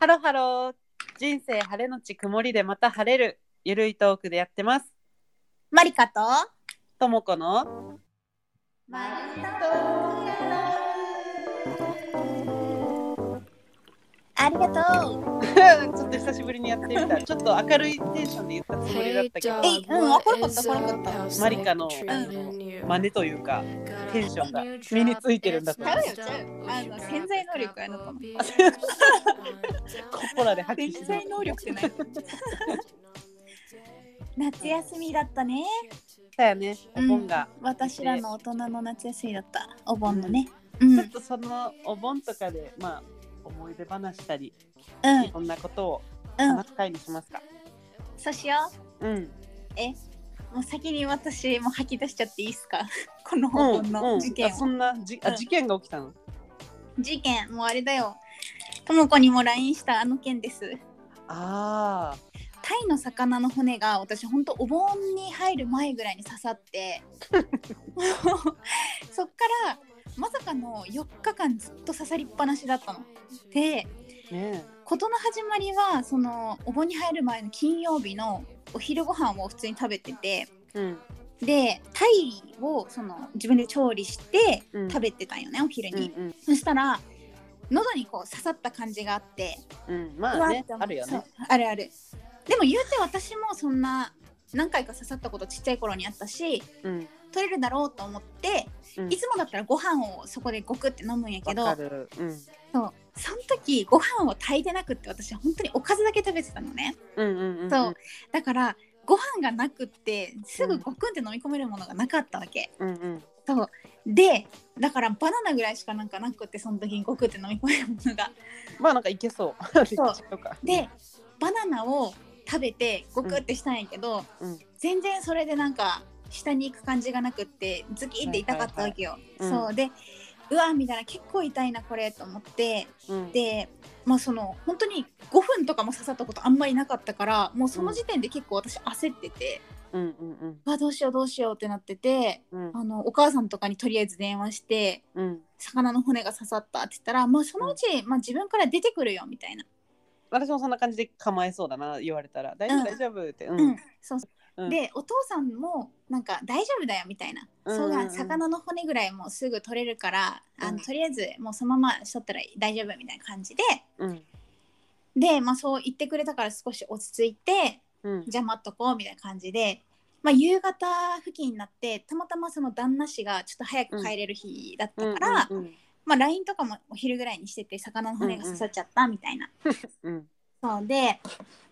ハロハロー。人生晴れのち曇りでまた晴れる。ゆるいトークでやってます。マリカとともこの。マリありがとう。ちょっと久しぶりにやってみた。ちょっと明るいテンションで言ったつもりだったけど、え、うん、あ、これかった、これかった。マリカの真似というか、テンションが身についてるんだと思うちゃう。よ、ちゃう。あの、潜在能力やなと思う。コポラで発揮潜し在能力ってない。夏休みだったね。たよね。お盆が。私らの大人の夏休みだった。お盆のね。うん。うんちょっ。とそのお盆とかで、まあ、思い出話したり、いろんなことをうん話。す会にしますか？そうしようん。う。え、もう先に私も吐き出しちゃっていいですか？このうんお盆の事件をあそんなじあうん事件が起きたの？事件もうあれだよともこにも LINE したあの件ですあタイの魚の骨が私ほんとお盆に入る前ぐらいに刺さって そっからまさかの4日間ずっと刺さりっぱなしだったの。であ。ね事の始まりはそのお盆に入る前の金曜日のお昼ご飯を普通に食べててえ。うん。でタイをその自分で調理してうん食べてたんよね、お昼に。うんそしたら喉にこう刺さった感じがあってうん。うん。まあねあるよね。あるあるでも言うて私もそんな何回か刺さったことちっちゃい頃にあったしうん。取れるだろうと思って、うんいつもだったらご飯をそこでごくって飲むんやけど。うん。そうその時ご飯を炊いてなくって私本当におかずだけ食べてたのね、うんうんうん。そう。だからご飯がなくってすぐごくんって飲み込めるものがなかったわけ、うんうん。そうでだからバナナぐらいしかなんかなくってその時にごくって飲み込めるものがまあなんかいけそう。そう。でバナナを食べてゴクってしたんやけど、うん全然それでなんか下に行く感じがなくってズキって痛かったわけよ。はいはいはい。そう。でうわみたいな結構痛いなこれと思って。うん。でまあその本当に5分とかも刺さったことあんまりなかったからもうその時点で結構私焦ってて、うん。うんうんどうしようどうしようってなっててうん。あのお母さんとかにとりあえず電話してうん。魚の骨が刺さったって言ったら、まあ、そのうち、まあ、自分から出てくるよみたいな。私もそんな感じで構えそうだな言われたら。大丈夫うん。大丈夫って。ううん、そうう。んでお父さんもなんか大丈夫だよみたいな、うんそうだ魚の骨ぐらいもうすぐ取れるから、あうん。のとりあえずもうそのまましとったら大丈夫みたいな感じで。うん。で、まあ、そう言ってくれたから少し落ち着いてうん。じゃあ待っとこうみたいな感じで、まあ、夕方付近になってたまたまその旦那氏がちょっと早く帰れる日だったから、まあ、LINE とかもお昼ぐらいにしてて魚の骨が刺さっちゃったみたいな。うん。そうで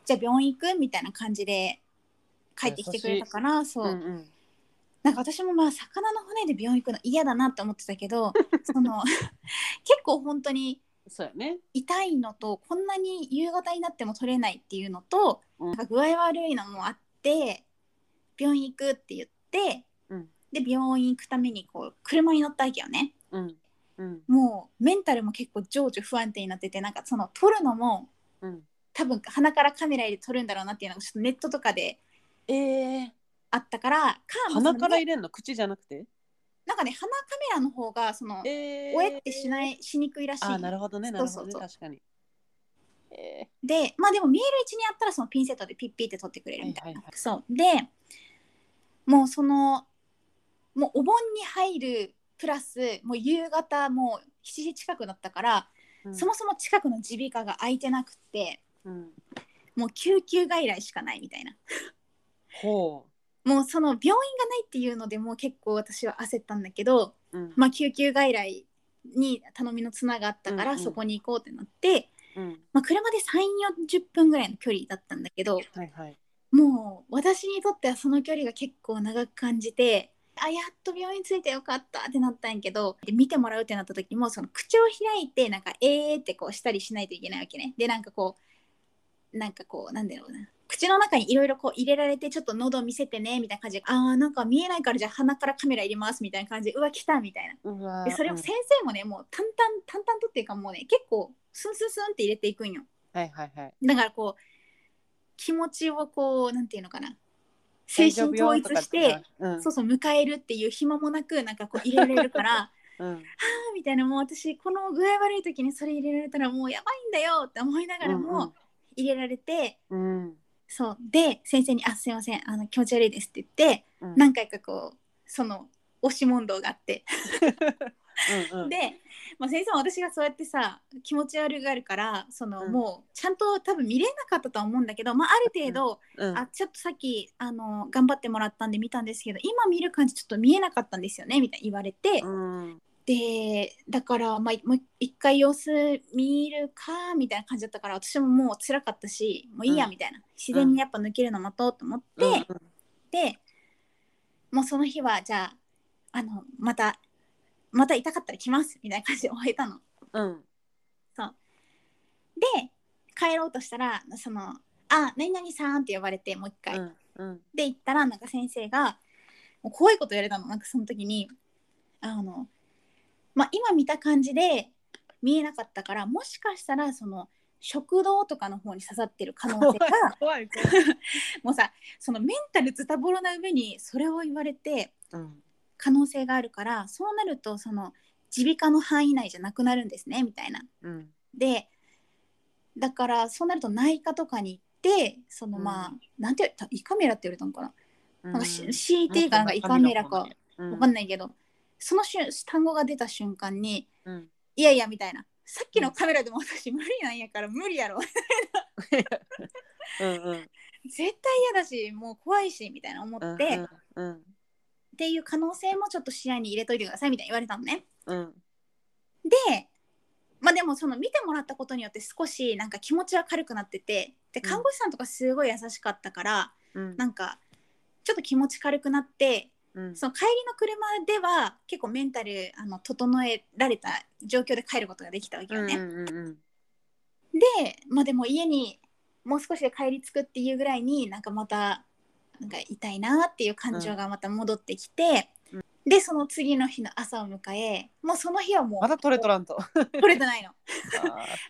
じゃあ病院行くみたいな感じで帰ってきてくれたからそう、うんうん。なんか私もまあ魚の骨で病院行くの嫌だなって思ってたけど その結構本当にそうやね。痛いのとこんなに夕方になっても取れないっていうのと、うん。なんか具合悪いのもあって病院行くって言って、うん。で病院行くためにこう車に乗ったわけよね。うん。うん。もうメンタルも結構情緒不安定になっててなんかその撮るのもうん。多分鼻からカメラ入れて撮るんだろうなっていうのがちょっとネットとかでええ。あったからか鼻から入れんの？口じゃなくて？なんかね鼻カメラの方がそのええ。おえってしないしにくいらしいあなるほどねなるほどね確かに。えでまあでも見える位置にあったらそのピンセットでピッピって撮ってくれるみたいな、はいはいはいそうでもうそのもうお盆に入るプラスもう夕方もう7時近くだったから、え。そもそも近くの耳鼻科が空いてなくってうん。もう救急外来しかないみたいなほもうその病院がないっていうのでもう結構私は焦ったんだけど、う。うん。まあ、救急外来に頼みの綱があったからうんうんそこに行こうってなって、うん。まあ、車で3 4 0分ぐらいの距離だったんだけどはいはい。もう私にとってはその距離が結構長く感じてあやっと病院着いてよかったってなったんやけどで見てもらうってなった時もその口を開いてなんかえーってこうしたりしないといけないわけねでなんかこうなんかこうなんだろうな口の中にいろいろこう入れられてちょっと喉見せてねみたいな感じ。であーなんか見えないからじゃあ鼻からカメラ入れますみたいな感じ。でうわ来たみたいなでそれをうん先生もねもう淡々淡々とっていうかもうね結構スンスンスンって入れていくんよ。はいはいはい。だからこう気持ちをこうなんていうのかな。精神統一して、うん、そうそう迎えるっていう暇もなくなんかこう入れられるから うん。あーみたいなもう私この具合悪い時にそれ入れられたらもうやばいんだよって思いながらも入れられて、うんそう。で先生に「あすいませんあの気持ち悪いです」って言ってうん。何回かこうその押し問答があって、うんうん。で、まあ、先生も私がそうやってさ気持ち悪がるからその、うん。もうちゃんと多分見れなかったとは思うんだけど、まあ、ある程度、うんあちょっとさっきあの頑張ってもらったんで見たんですけど今見る感じちょっと見えなかったんですよねみたいに言われて、うんでだから、まあ、もう一回様子見るかみたいな感じだったから私ももう辛かったしもういいやうん。みたいな、自然にやっぱ抜けるの待とうと思って、うん。でもうその日はじゃああのまたまた痛かったら来ますみたいな感じで終えたの。うん。で帰ろうとしたらその「あ何々さん」って呼ばれてもう一回。うん。うん。で行ったらなんか先生がもう怖いこと言われたの。なんかその時にあの、まあ、今見た感じで見えなかったからもしかしたらその食道とかの方に刺さってる可能性が怖い怖い もうさそのメンタルズタボロな上にそれを言われてうん。可能性があるからそうなるとその耳鼻科の範囲内じゃなくなるんですねみたいな。うん。でだからそうなると内科とかに行ってそのうん。まあ、なんて胃カメラって言われたのかな？うん。なんか、CT かなんか胃カメラかうん。わかんないけど、その瞬単語が出た瞬間にうん。いやいやみたいな。さっきのカメラでも私無理なんやから無理やろ。うんうん。絶対嫌だしもう怖いしみたいな思って、っうんていう可能性もちょっと視野に入れといてくださいみたいに言われたのね。うん。でまあでもその見てもらったことによって少しなんか気持ちは軽くなっててで看護師さんとかすごい優しかったから、うん。なんかちょっと気持ち軽くなってうんその帰りの車では結構メンタルあの整えられた状況で帰ることができたわけよね。うんうんうんでまあでも家にもう少しで帰り着くっていうぐらいになんかまたなんか痛いなっていう感情がまた戻ってきて、うん。でその次の日の朝を迎えもうその日はもうまた取れとらんと。取れてないの。あ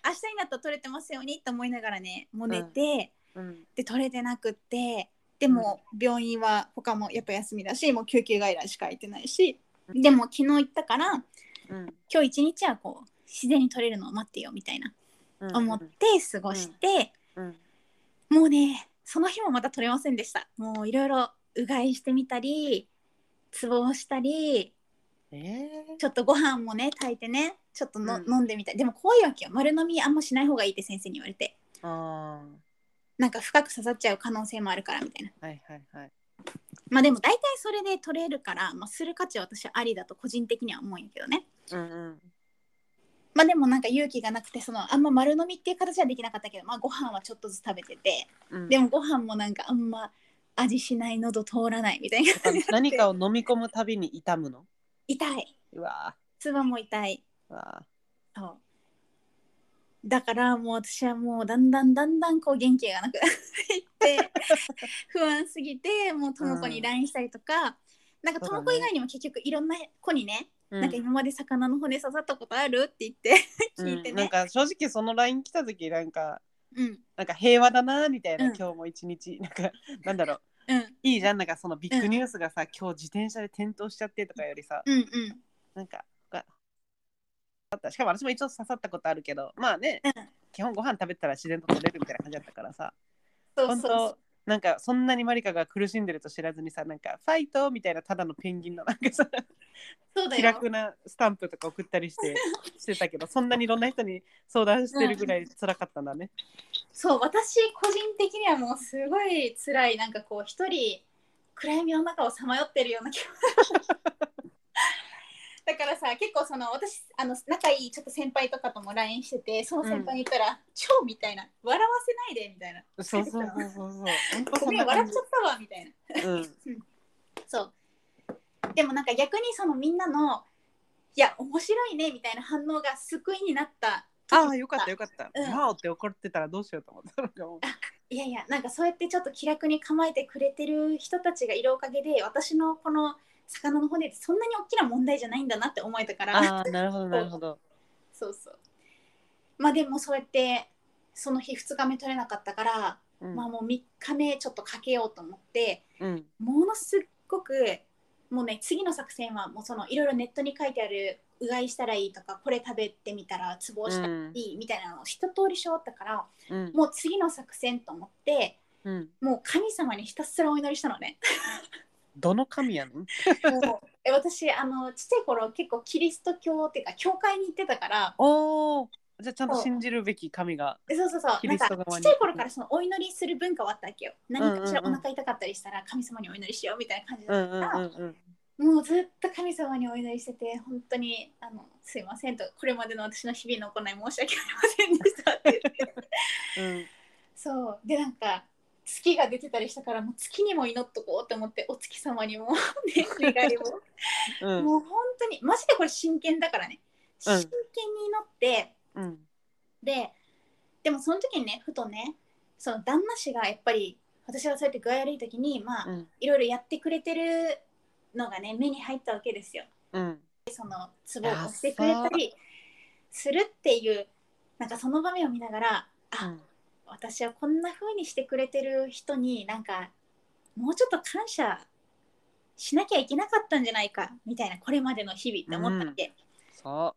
明日になったら取れてますようにと思いながらねもう寝て、ーうん。で取れてなくってでも病院は他もやっぱ休みだしもう救急外来しか行ってないしでも昨日行ったからうん。今日一日はこう自然に取れるのを待ってよみたいなうん。思って過ごして、うん。もうねその日もまた取れませんでした。もういろいろうがいしてみたりツボをしたりえー。ちょっとご飯もね炊いてねちょっとの、うん。飲んでみたいでも怖いわけよ。丸飲みあんましない方がいいって先生に言われて。あなんか深く刺さっちゃう可能性もあるからみたいな。ーはいはいはい。まあでも大体それで取れるから、まあ、する価値は私はありだと個人的には思うんやけどね。うんうん。まあでもなんか勇気がなくてそのあんま丸飲みっていう形はできなかったけどまあご飯はちょっとずつ食べててうん。でもご飯もなんかあんま味しない喉通らないみたいな。何かを飲み込むたびに痛むの？痛い。うわ唾も痛い。うわそうだからもう私はもうだんだんだんだんこう元気がなく なっていって 不安すぎてもうとも子に LINE したりとか、なんかとも子以外にも結局いろんな子にね、うなんか今まで魚の骨刺さったことあるって言って聞いてうん、なんね、か正直その LINE 来た時なんかうん。なんか平和だなみたいな、うん。今日も一日。なんかなんだろう。うん。いいじゃん。なんかそのビッグニュースがさ、今日自転車で転倒しちゃってとかよりさ。うんうん。なんかった。しかも私も一応刺さったことあるけどまあね、うん。基本ご飯食べてたら自然と取れるみたいな感じだったからさ。本そうそう。当なんかそんなにマリカが苦しんでると知らずにさなんかファイトみたいなただのペンギンのなんかさそうだよ。気楽なスタンプとか送ったりして してたけどそんなにいろんな人に相談してるぐらい辛かったんだね。そう私個人的にはもうすごい辛いなんかこう一人暗闇の中をさまよってるような気が だからさ結構その私あの仲いいちょっと先輩とかとも LINE しててその先輩に言ったら「超」みたいな「笑わせないで」みたいなそうそうそうそうそう。ごめん笑っちゃ。ったわみたいな うん。そうでもなんか逆にそのみんなの「いや面白いね」みたいな反応が救いになったああよかったよかった。うんマオって怒ってたらどうしようと思ったのかも。いやいやなんかそうやってちょっと気楽に構えてくれてる人たちがいるおかげで私のこの魚の骨ってそんなに大きな問題じゃないんだなって思えたから。ああなるほどなるほど。そうそう。まあでもそうやってその日2日目取れなかったから、うん。まあもう3日目ちょっとかけようと思ってうん。ものすっごくもうね次の作戦はもうそのいろいろネットに書いてあるうがいしたらいいとかこれ食べてみたらツボをしたらいいみたいなのを一通りし終わったから、うん。もう次の作戦と思ってうん。もう神様にひたすらお祈りしたのね。どの神やねん？え私あのちっちゃい頃結構キリスト教っていうか教会に行ってたからおおじゃあちゃんと信じるべき神がえそうそうそう。キなんかちっちゃい頃からそのお祈りする文化はあったわけよ。何かしらお腹痛かったりしたら神様にお祈りしようみたいな感じだったから、うんうん。もうずっと神様にお祈りしてて本当にあのすいませんとこれまでの私の日々の行い申し訳ありませんでしたって言って。うん。そう。でなんか月が出てたりしたからもう月にも祈っとこうと思ってお月様にも、ね、願いを。うん。もう本当にマジでこれ真剣だからね。うん。真剣に祈って、うん。ででもその時にねふとねその旦那氏がやっぱり私がそうやって具合悪い時にまあ、うん。いろいろやってくれてるのがね目に入ったわけですよ。うん。そのツボを押してくれたりするっていうなんかその場面を見ながらあ、私はこんな風にしてくれてる人になんかもうちょっと感謝しなきゃいけなかったんじゃないかみたいなこれまでの日々って思ったっけ、そ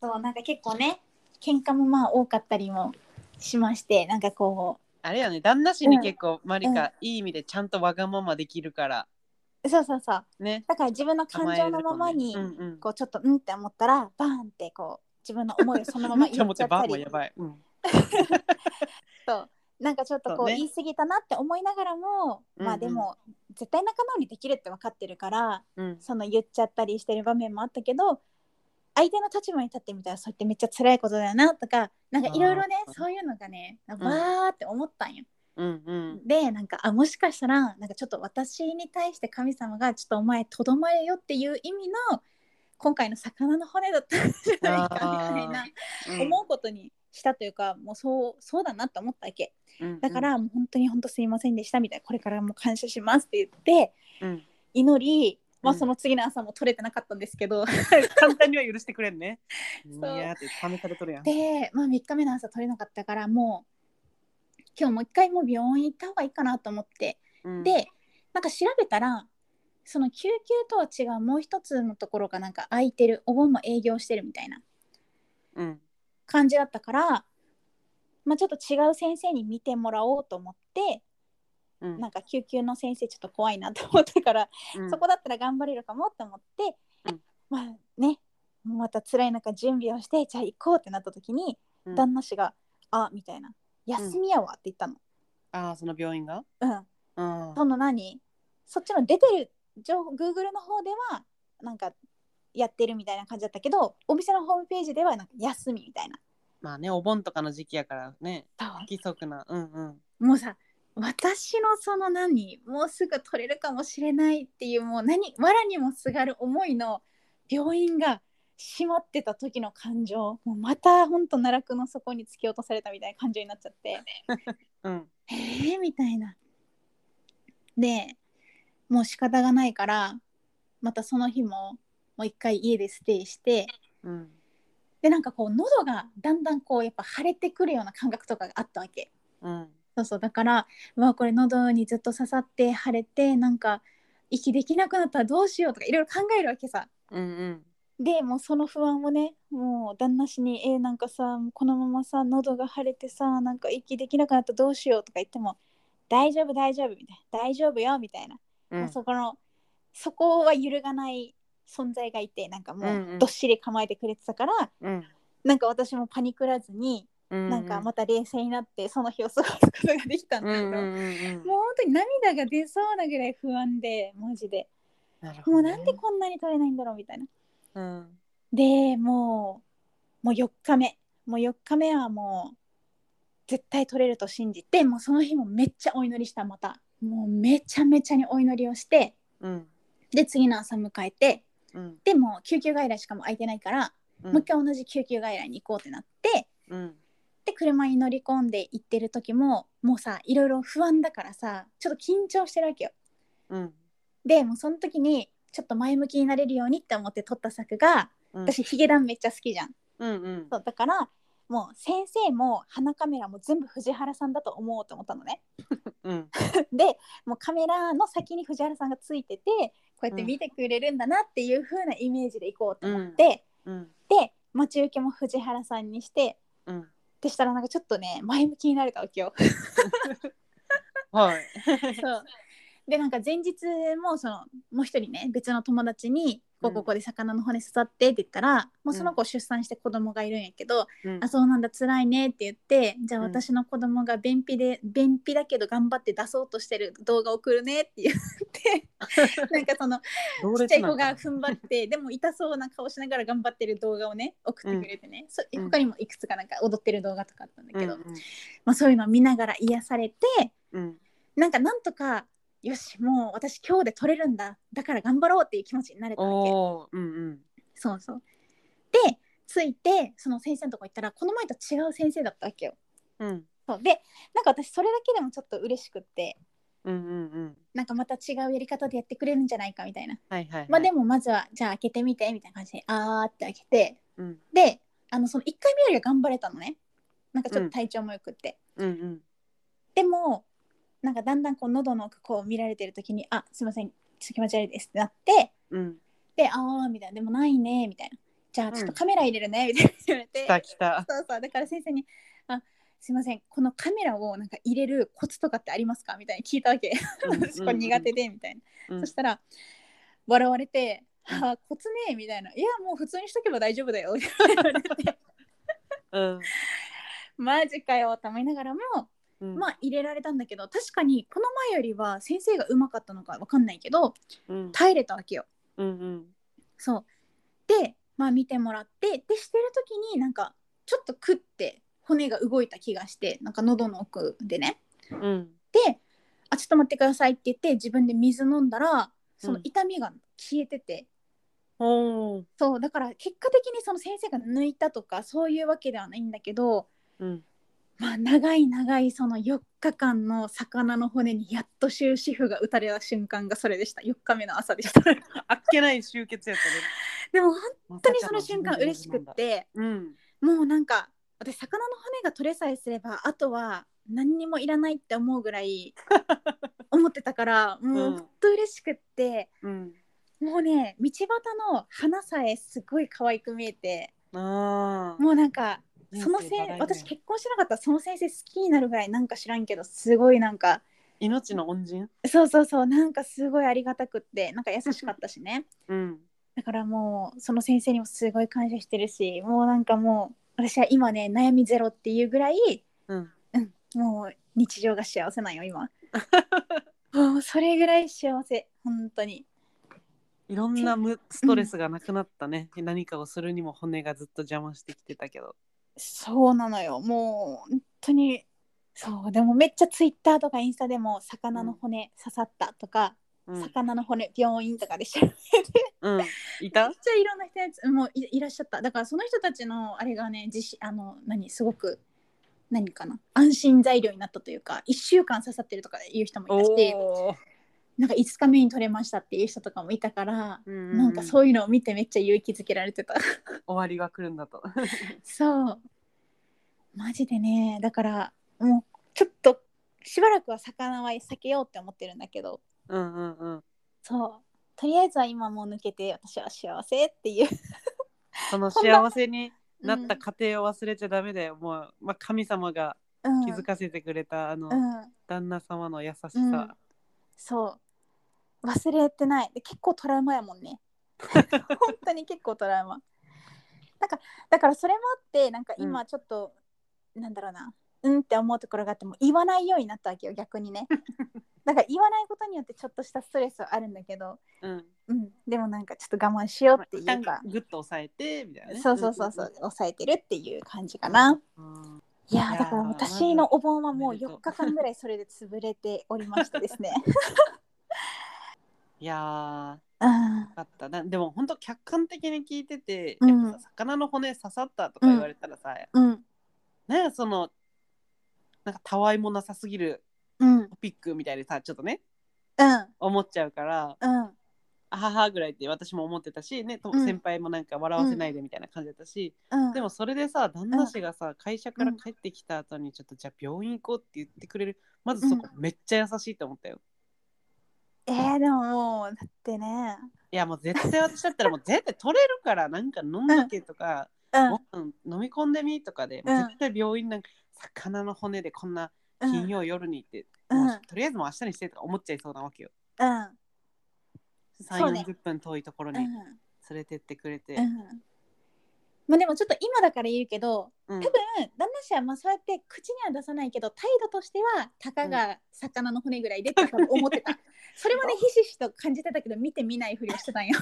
そうなんか結構ね喧嘩もまあ多かったりもしましてなんかこうあれやね旦那氏に結構マリうんカいい意味でちゃんとわがままできるから。うそうそうそう。ね。だから自分の感情のままにね。うんうん。こうちょっとうんって思ったらバーンってこう自分の思いをそのまま言思っちゃったり。もやばい、うん、そう。なんかちょっとこそううね言い過ぎたなって思いながらも、うんうん。まあでも絶対仲直りできるって分かってるからうん。その言っちゃったりしてる場面もあったけど相手の立場に立ってみたらそうやってめっちゃ辛いことだよなとかなんかいろいろねあーそういうのがねわん。ーって思ったんよ。うんうん。でなんかあもしかしたらなんかちょっと私に対して神様がちょっとお前とどまれよっていう意味の今回の魚の骨だったんじゃないかみたいなうん。思うことにしたというかもうそうそうだなと思ったわけ。うんだからもう本当に本当すいませんでしたみたいなこれからも感謝しますって言ってうん。祈り、まあ、うんその次の朝も取れてなかったんですけど、簡単には許してくれんね。い そう。やーって試されとるやんで、まあ、3日目の朝取れなかったからもう今日もう一回もう病院行った方がいいかなと思って。うん。でなんか調べたらその救急とは違うもう一つのところがなんか空いてるお盆も営業してるみたいな。うん感じだったから、まあ、ちょっと違う先生に見てもらおうと思ってうん。なんか救急の先生ちょっと怖いなと思ったから、うん。そこだったら頑張れるかもと思って、うん。まあねまた辛い中準備をしてじゃあ行こうってなった時に、うん。旦那氏が「あみたいな「休みやわ」って言ったの。ああその病院が？うん、うん。その何？そっちの出てる情報 Google の方ではなんかやってるみたいな感じだったけどお店のホームページではなんか休みみたいな。まあねお盆とかの時期やからね不規則な。うんうん。もうさ私のその何もうすぐ取れるかもしれないっていうもう何藁にもすがる思いの病院が閉まってた時の感情もうまたほんと奈落の底に突き落とされたみたいな感情になっちゃって。うん。えーみたいな。でもう仕方がないからまたその日ももう一回家でステイしてうん。でなんかこう喉がだんだんこうやっぱ腫れてくるような感覚とかがあったわけ。うん。そうそうだからうわこれ喉にずっと刺さって腫れてなんか息できなくなったらどうしようとかいろいろ考えるわけさ。うんうん。でもうその不安をねもう旦那氏に「えーなんかさこのままさ喉が腫れてさなんか息できなくなったらどうしよう」とか言っても「大丈夫大丈夫」みたいな「大丈夫よ」みたいな、うん。もうそこのそこは揺るがない存在がいてなんかもうどっしり構えてくれてたから、うん。なんか私もパニクらずに、うんなんかまた冷静になってその日を過ごすことができたんだけど。うんうんうんうん。もう本当に涙が出そうなぐらい不安でマジで。ね。もうなんでこんなに取れないんだろうみたいな。うん。でもうもう4日目。もう4日目はもう絶対取れると信じてもうその日もめっちゃお祈りしたまた。もうめちゃめちゃにお祈りをしてうん。で次の朝迎えてうん。でも救急外来しかも空いてないから、うん。もう一回同じ救急外来に行こうってなってうん。で車に乗り込んで行ってる時ももうさいろいろ不安だからさちょっと緊張してるわけよ。うん。でもうその時にちょっと前向きになれるようにって思って撮った作がうん。私ヒゲダンめっちゃ好きじゃん。うんうん。そうだからもう先生も鼻カメラも全部藤原さんだと思おうと思ったのね。うん。でもうカメラの先に藤原さんがついててこうやって見てくれるんだなっていう風なイメージで行こうと思って、うん。で待ち受けも藤原さんにしてうん。でしたらなんかちょっとね前向きになれたわけよ。はい。そうでなんか前日もそのもう一人ね別の友達に「こうここで魚の骨刺さって」って言ったら、もうその子出産して子供がいるんやけど「うん。あそうなんだ辛いね」って言って「じゃあうん。私の子供が便秘で便秘だけど頑張って出そうとしてる動画送るね」って言って なんかその同ちっちゃい子が踏ん張ってでも痛そうな顔しながら頑張ってる動画をね送ってくれてね、そうん。他にもいくつかなんか踊ってる動画とかあったんだけど、うん。まあ、そういうのを見ながら癒されてうん。なんかなんとかよしもう私今日で取れるんだ。だから頑張ろうっていう気持ちになれたわけ。うんうん。そうそう。で着いてその先生のとこ行ったらこの前と違う先生だったわけよ。うん。そう。でなんか私それだけでもちょっと嬉しくって。うんうんうん。なんかまた違うやり方でやってくれるんじゃないかみたいな。はいはいはい。まあでもまずはじゃあ開けてみてみたいな感じであーって開けて。うん。であのその1回目よりは頑張れたのね。なんかちょっと体調もよくって、うんうん。でもなんかだんだんこう喉の奥こう見られてる時に「あすいませんちょっと気持ち悪いです」ってなってうん。で「ああ」みたいな「でもないね」みたいな「じゃあちょっとうん。カメラ入れるね」みたいな言われて。来た来た。そうそうだから先生に「あすいませんこのカメラをなんか入れるコツとかってありますか?」みたいに聞いたわけ。私これ苦手でみたいな、うん。そしたら笑われて「うん。あコツね」みたいな「いやもう普通にしとけば大丈夫だよ」って言われて。うん。マジかよと思いながらもうんまあ入れられたんだけど確かにこの前よりは先生がうまかったのかわかんないけどうん。耐えれたわけよ。うんうん。そう。でまあ見てもらってでしてる時になんかちょっとクッて骨が動いた気がしてなんか喉の奥でね。うん。で「あちょっと待ってください」って言って自分で水飲んだらその痛みが消えてて、おー。そうだから結果的にその先生が抜いたとかそういうわけではないんだけどうんまあ長い長いその4日間の魚の骨にやっと終止符が打たれた瞬間がそれでした。4日目の朝でした。あっけない集結やったね。でも本本当にその瞬間嬉しくってうん。もうなんか私魚の骨が取れさえすればあとは何にもいらないって思うぐらい思ってたから もううん。本当嬉しくって、うん。もうね道端の花さえすごい可愛く見えてもうなんかそのせい私結婚してなかったらその先生好きになるぐらいなんか知らんけどすごいなんか命の恩人？そうそうそうなんかすごいありがたくってなんか優しかったしね。うん。だからもうその先生にもすごい感謝してるしもうなんかもう私は今ね悩みゼロっていうぐらい、うん。うん、もう日常が幸せなんよ今。もうそれぐらい幸せ本当に。いろんなむストレスがなくなったね、何かをするにも骨がずっと邪魔してきてたけどそうなのよ。もう本当にそうでもめっちゃツイッターとかインスタでも魚の骨刺さったとか、うん、魚の骨病院とかで調べてうん、いめたっちゃいろんな人やつもういいらっしゃった。だからその人たちのあれがね自信あの何すごく何かな安心材料になったというか1週間刺さってるとかいう人もいたしおーなんか5日目に取れましたっていう人とかもいたから、うんうん。なんかそういうのを見てめっちゃ勇気づけられてた。終わりが来るんだと。そう。マジでね。だからもうちょっとしばらくは魚は避けようって思ってるんだけど。うんうんうん。そう。とりあえずは今もう抜けて私は幸せっていう。その幸せになった過程を忘れちゃダメだよ、もう、まあ、神様がうん。気づかせてくれたあの、うん。旦那様の優しさ、うん。そう忘れてない。で結構トラウマやもんね。本当に結構トラウマ。なんかだからそれもあってなんか今ちょっと、なんだろうな。うんって思うところがあっても言わないようになったわけよ逆にね。だから言わないことによってちょっとしたストレスはあるんだけど、うん、うん、でもなんかちょっと我慢しようっていうか、グッと抑えてみたいなね。そうそうそうそう。抑えてるっていう感じかな、うんいやだから私のお盆はもう4日間ぐらいそれで潰れておりましてですね いやよかった。なでも本当客観的に聞いてて、うん。やっぱさ魚の骨刺さったとか言われたらさ、うん。ねそのなんかたわいもなさすぎるうん。トピックみたいにさちょっとねうん。思っちゃうからうん。あははぐらいって私も思ってたし、ね、とうん。先輩もなんか笑わせないでみたいな感じだったし、うん。でもそれでさ旦那氏がさ、会社から帰ってきた後にちょっとじゃあ病院行こうって言ってくれるまずそこめっちゃ優しいと思ったよ。えー、でももうだってね。いやもう絶対私だったらもう絶対取れるからなんか飲んどけとか、うん。飲み込んでみとかで、うん。絶対病院なんか魚の骨でこんなうん金曜夜に行って、うん。もうとりあえずもう明日にしてとか思っちゃいそうなわけよ。うん。3、そうね。40分遠いところにうん。連れてってくれて。うんまあでもちょっと今だから言うけどうん。多分旦那氏はまあそうやって口には出さないけど態度としてはたかが魚の骨ぐらいでって思ってた。それもねひしひしと感じてたけど見て見ないふりをしてたんよ。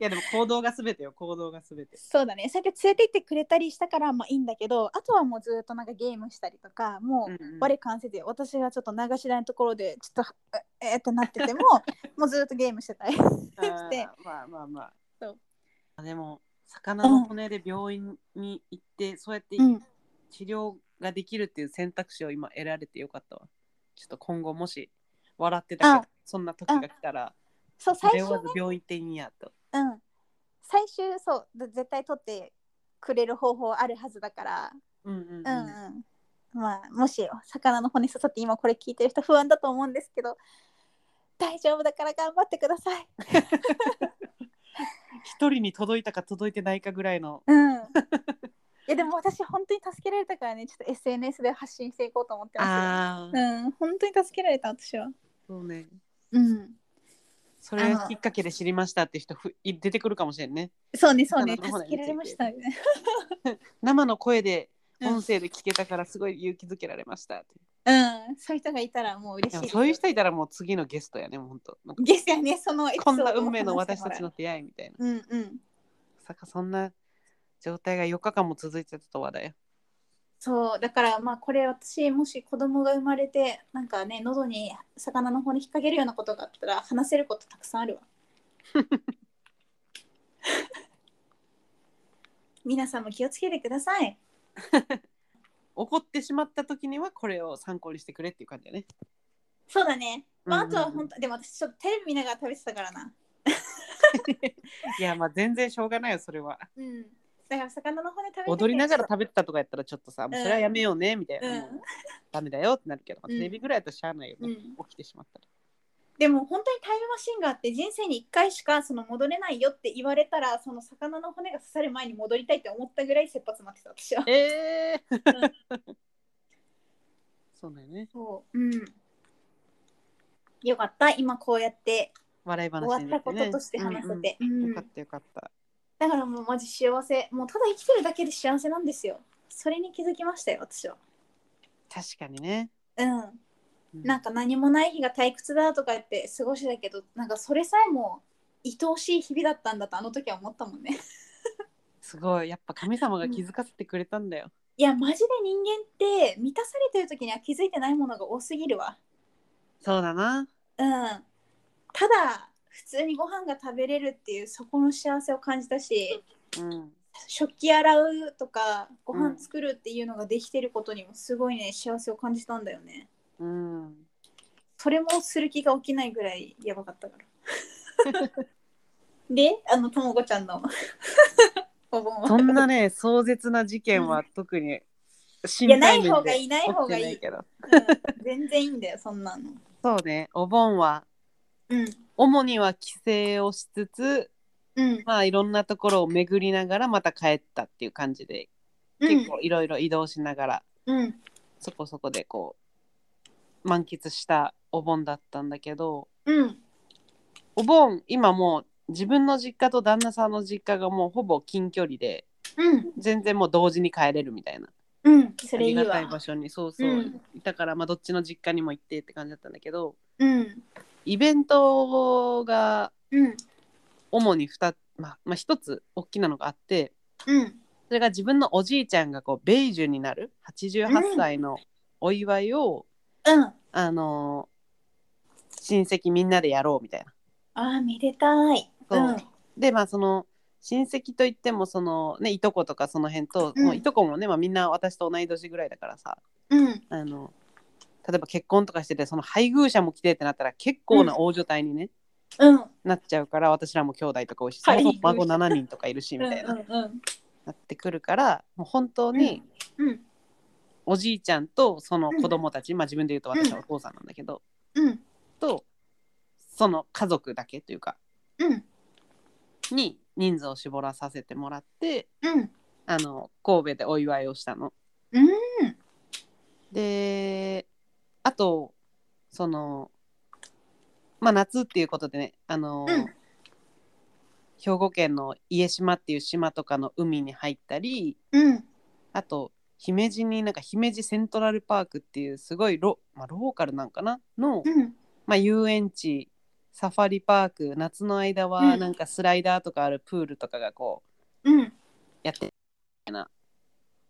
いやでも行動がすべてよ行動がすべて。そうだね。そうやって連れて行ってくれたりしたからまあいいんだけどあとはもうずっとなんかゲームしたりとかもう、うんうん。我関せず私がちょっと流し台のところでちょっとええーってなってても もうずっとゲームしてたりあ して。ーまあまあまあ。そう。あでも魚の骨で病院に行って、そうやってうん。治療ができるっていう選択肢を今得られてよかったわ。ちょっと今後もし笑ってたけあどそんな時が来たらそう最初迷わず病院行っていいんやと。うん。最終そうで絶対取ってくれる方法あるはずだから。うんうんうん。うんうん。まあもし魚の骨刺さって今これ聞いてる人不安だと思うんですけど大丈夫だから頑張ってください。一人に届いたか届いてないかぐらいの。うん。いやでも私本当に助けられたからねちょっと SNS で発信していこうと思ってますああ、よ。うん本当に助けられた私は。そうね。うん。それきっかけで知りましたって人ふい出てくるかもしれんね。そうねそうね助けられましたよね。生の声でうん音声で聞けたからすごい勇気づけられましたって。うんそういう人がいたらもう嬉しでもいです。そういう人いたらもう次のゲストやね、もう本当。なんかですよねそのエピソこんな運命の私たちの。出会いみたいな。うんうん。まさかそんな状態が4日間も続いてたとはだよ。そうだからまあこれ私もし子供が生まれてなんかね喉に魚の骨引っ掛けるようなことがあったら話せることたくさんあるわ 皆さんも気をつけてください 怒ってしまった時にはこれを参考にしてくれっていう感じだね。そうだね。まああとは本当、でも私ちょっとテレビ見ながら食べてたからな。いやまあ全然しょうがないよそれは。うんだから魚の骨食べて踊りながらべ食べてたとかやったらちょっとさ、もうそれはやめようねみたいな、うん。もうダメだよってなるけど、まあうん。テレビぐらいだとしゃあないよ。ね、うん。起きてしまったら。でも本当にタイムマシンがあって人生に1回しかその戻れないよって言われたらその魚の骨が刺さる前に戻りたいって思ったぐらい切羽詰まってた私は。ええー、そうだよね。そう。うん。よかった。今こうやって笑い終わっ。たこととして話せて。うんうんうんよかったよかった。だからもうマジ幸せ。もうただ生きてるだけで幸せなんですよ。それに気づきましたよ、私は。確かにね。うん。うんなんか何もない日が退屈だとか言って過ごしてたけど、なんかそれさえも愛おしい日々だったんだとあの時は思ったもんね。すごい。やっぱ神様が気づかせてくれたんだよ。いや、マジで人間って満たされてる時には気づいてないものが多すぎるわ。そうだな。うん。ただ、普通にご飯が食べれるっていうそこの幸せを感じたし、うん。食器洗うとかごうん飯作るっていうのができてることにもすごいね幸せを感じたんだよねうん。それもする気が起きないぐらいやばかったから。であのともこちゃんの。お盆は。そんなね、壮絶な事件は特にい心やない方がいいない方がいい。うん。全然いいんだよそんなの。そうね、お盆はうん。主には帰省をしつつ、うん。まあいろんなところを巡りながらまた帰ったっていう感じで、結構いろいろ移動しながらうん。そこそこでこう満喫したお盆だったんだけどうん。お盆今もう自分の実家と旦那さんの実家がもうほぼ近距離でうん。全然もう同時に帰れるみたいな。うん。そあれいいわりがたい場所にそうそう、うん。いたからまあどっちの実家にも行ってって感じだったんだけどうん。イベントがうん。主に 2, まあ、まあ、1つ大きなのがあってうん。それが自分のおじいちゃんがこうベイジュになる88歳のお祝いを、うん。あのー親戚みんなでやろうみたいな。あーめでたい。そう。でまあその親戚といってもそのねいとことかその辺と、うん。もういとこもね、まあ、みんな私と同い年ぐらいだからさうん。うんあの例えば結婚とかしててその配偶者も来てってなったら結構な大所帯にね、うん。なっちゃうから私らも兄弟とか多いし、はい。そもそも孫7人とかいるしみたいな、うんうんなってくるからもう本当にうんおじいちゃんとその子供たち、まあ自分で言うと私はお父さんなんだけど、うん。とその家族だけというかうん。に人数を絞らさせてもらってうん。あの神戸でお祝いをしたの。うん。であとそのまあ夏っていうことでねあの、うん。兵庫県の家島っていう島とかの海に入ったりうん。あと姫路になんか姫路セントラルパークっていうすごいロ,、まあ、ローカルなんかな？の、うん。まあ、遊園地サファリパーク夏の間はうん。なんかスライダーとかあるプールとかがこううん。やってるみたいな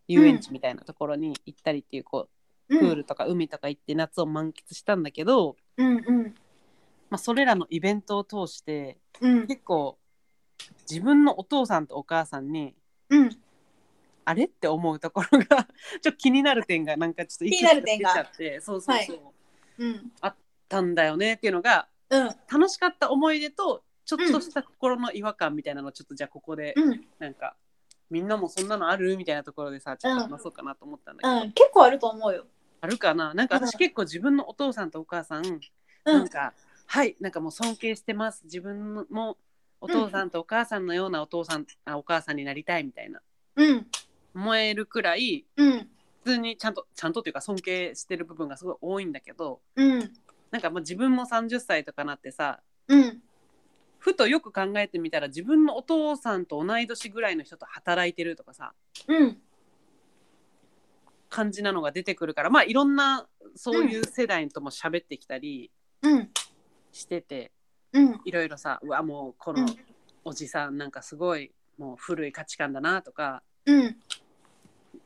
遊園地みたいなところに行ったりっていうこううん。プールとか海とか行って夏を満喫したんだけど、うんうん。まあ、それらのイベントを通してうん。結構自分のお父さんとお母さんにうんあれ？って思うところが ちょっと気になる点がなんかちょっと気になる点が。出ちゃってそうそうそう、はうん。あったんだよねっていうのがうん。楽しかった思い出とちょっとした心の違和感みたいなのをちょっとじゃあここでうん。なんかみんなもそんなのあるみたいなところでさちょっと話そうかなと思ったんだけど、うん。結構あると思うよ。あるかな？なんか私うん。結構自分のお父さんとお母さん、うなんんかはいなんかもう尊敬してます。自分もお父さんとお母さんのようなお父さん、あお母さんになりたいみたいなうん思えるくらいうん。普通にちゃんとちゃんとっていうか尊敬してる部分がすごい多いんだけどうん。なんかまあ自分も30歳とかなってさうん。ふとよく考えてみたら自分のお父さんと同い年ぐらいの人と働いてるとかさうん。感じなのが出てくるからまあいろんなそういう世代とも喋ってきたりうん。してて、うん。いろいろさうわもうこのうん。おじさんなんかすごいもう古い価値観だなとかうん。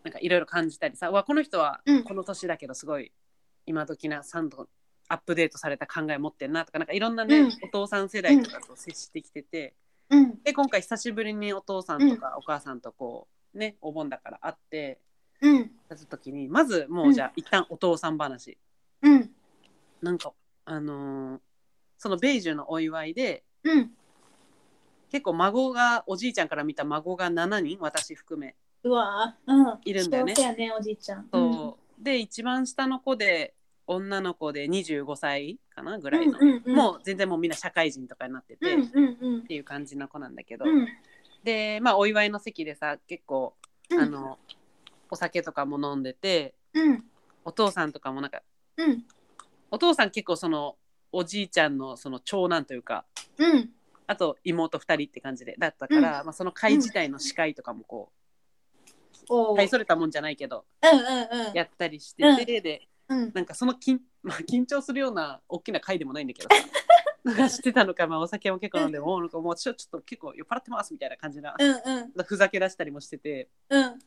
なんかいろいろ感じたりさ。うわこの人はうん。この年だけどすごい今時な3度アップデートされた考え持ってんなとかなんかいろんなね、うん。お父さん世代とかと接してきてて、うん。で今回久しぶりにお父さんとかお母さんとこうねお盆だから会ってうん。た時にまずもうじゃあ一旦お父さん話、うん。なんかあのーそのベイジュのお祝いでうん結構孫がおじいちゃんから見た孫が7人私含め。うわーうん。いるんだよね。幸せやねおじいちゃん。そう、で一番下の子で女の子で25歳かなぐらいの、うんうんうん。もう全然もうみんな社会人とかになってて、うんっうんうん。ていう感じの子なんだけど、うん。でまあお祝いの席でさ結構、うん。あのお酒とかも飲んでてうん。お父さんとかもなんかうん。お父さん結構そのおじいちゃんのその長男というかうんあと妹2人って感じでだったから、まあ、その会自体の司会とかもこう大それたもんじゃないけどやったりしてて、でうん。なんかその緊,、まあ、緊張するような大きな会でもないんだけどさ なんかしてたのか、まあ、お酒も結構飲んでも、なんかもうちょちょっと結構酔っ払ってますみたいな感じな、うんうん。ふざけ出したりもしててうん。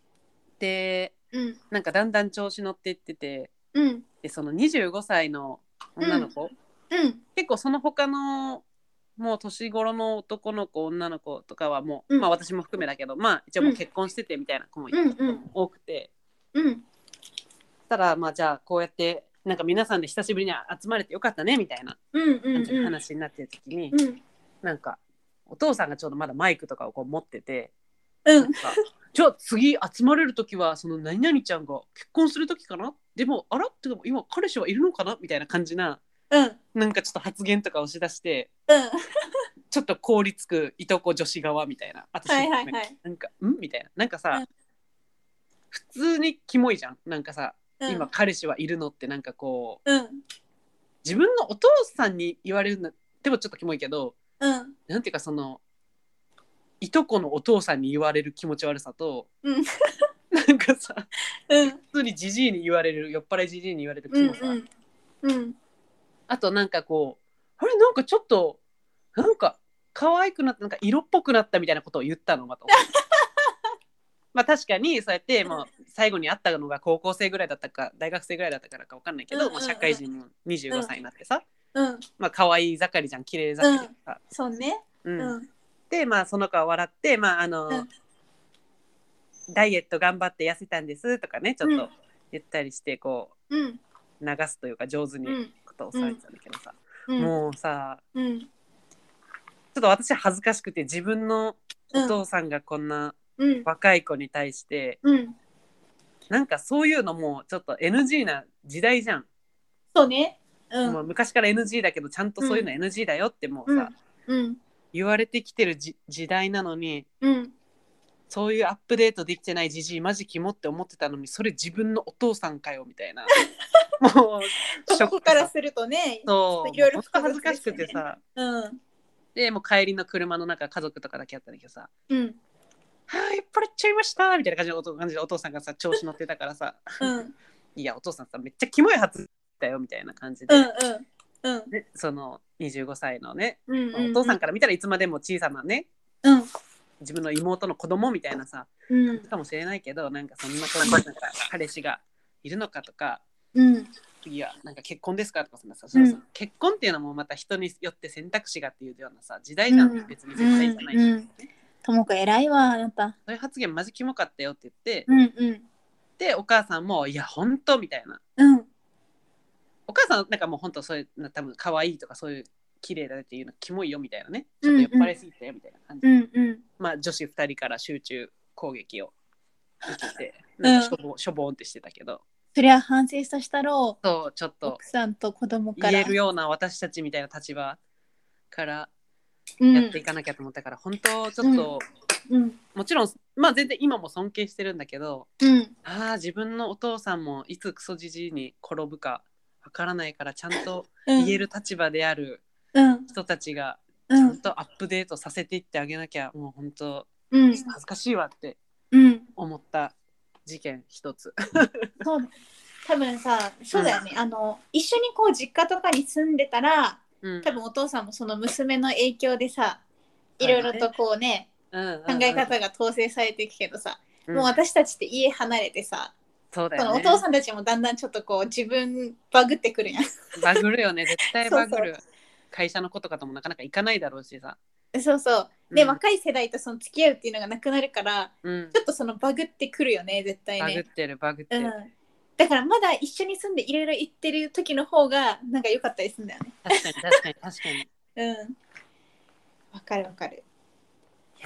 でうん。なんかだんだん調子乗ってっててうん。でその25歳の女の子、うん。結構その他のもう年頃の男の子女の子とかはもう、うん。まあ私も含めだけどまあ一応もう結婚しててみたいな子もうんうん多くて、うん。たらまあじゃあこうやってなんか皆さんで久しぶりに集まれてよかったねみたいな話になってる時に、うん。なんかお父さんがちょうどまだマイクとかをこう持ってて、うん。じゃあ次集まれる時はその何々ちゃんが結婚する時かな？でもあら？ってか今彼氏はいるのかな？みたいな感じなうん。なんかちょっと発言とかをしだしてうん。ちょっと凍りつくいとこ女子側みたいな。私はいはいはい。なんかんみたいな。なんかさ、うん。普通にキモいじゃん？なんかさ、うん。今彼氏はいるのってなんかこううん。自分のお父さんに言われるのでもちょっとキモいけどうん。なんていうかそのいとこのお父さんに言われる気持ち悪さとうん。なんかさうん。普通にじじいに言われる酔っ払いじじいに言われるキうんモさ、うん。うんあとなんかこうあれなんかちょっとなんか可愛くなったなんか色っぽくなったみたいなことを言ったのまた。まあ確かにそうやってもう最後に会ったのが高校生ぐらいだったか大学生ぐらいだったからか分かんないけど、うんうん。うんもう社会人も25歳になってさ、うん。まあ可愛い盛りじゃん綺麗盛りでさ、そうね。うん。うん。でまあその子は笑ってまああの、うん。ダイエット頑張って痩せたんですとかねちょっうん。と言ったりしてこうん。う流すというか上手にとをされてたんだけどさ、うん。もうさうん。っと私恥ずかしくて自分のおうん。父さんがこんなうん。若い子に対して、うん。なんかそういうのもちょっと NG な時代じゃん、そうね。うん。もう昔から NG だけどちゃんとそういうの NG だよってもうさ、うん。言われてきてるじ時代なのにうんそういうアップデートできてないじじいマジキモって思ってたのにそれ自分のお父さんかよみたいな。もうそこからするとねそう。いろいろ恥ずかしくてさ。うんでもう帰りの車の中家族とかだけやったんだけどさ。うん「はい酔っ払っちゃいました」みたいな感じのお感じでお父さんがさ調子乗ってたからさ。うん「いやお父さんさめっちゃキモい発だよ」みたいな感じで、うんうん。でその25歳のね、うんまあお父さんから見たらいつまでも小さなねうん自分の妹の子供みたいなさうん。かもしれないけどなんかそんな子になんか彼氏がいるのかとかうん。次はなんか結婚ですかとかそんなさ、うん。結婚っていうのもまた人によって選択肢がっていうようなさ時代じゃん、うん。別に絶対じゃないし、うん。うん。ともか偉いわあなたそういう発言マジキモかったよって言って、うんうん。でお母さんも「いや本当みたいな。うん。お母さんなんかもう本当そういうな多分可愛いとかそういう綺麗だねっていうのキモいよみたいなね。ちょっと酔っ払いすぎたよみたいな感じ、うんうん。まあ女子2人から集中攻撃を受けてん。なんかしょぼ,、しょぼーんってしてたけど。そりゃ反省させたろうそうちょっと。奥さんと子供から。言えるような私たちみたいな立場からうん。やっていかなきゃと思ったから、本当ちょっと、うん。もちろんまあ全然今も尊敬してるんだけどうん。ああ自分のお父さんもいつクソじじいに転ぶかわからないからちゃんとうん。言える立場であるうん人たちがうん。ちゃんとアップデートさせていってあげなきゃ、もう本当うん。恥ずかしいわってうん。思った事件一つ。そう。多分さそうだよね、あの一緒にこう実家とかに住んでたらうん。多分お父さんもその娘の影響でさいろいろとこうねうん考え方が統制されていくけどさ、うん。もう私たちって家離れてさ、そうだよね。父さんたちもだんだんちょっとこう自分バグってくるやん。バグるよね。絶対バグる。そう会社の子とかともなかなか行かないだろうしさ。そうそう。で、うん。若い世代とその付き合うっていうのがなくなるからうん。ちょっとそのバグってくるよね絶対バグっね、てるバグって。る。うん、だからまだ一緒に住んでいろいろ行ってる時の方がなんか良かったりするんだよね。確かに確かに確かに。い うん。わかるわかる。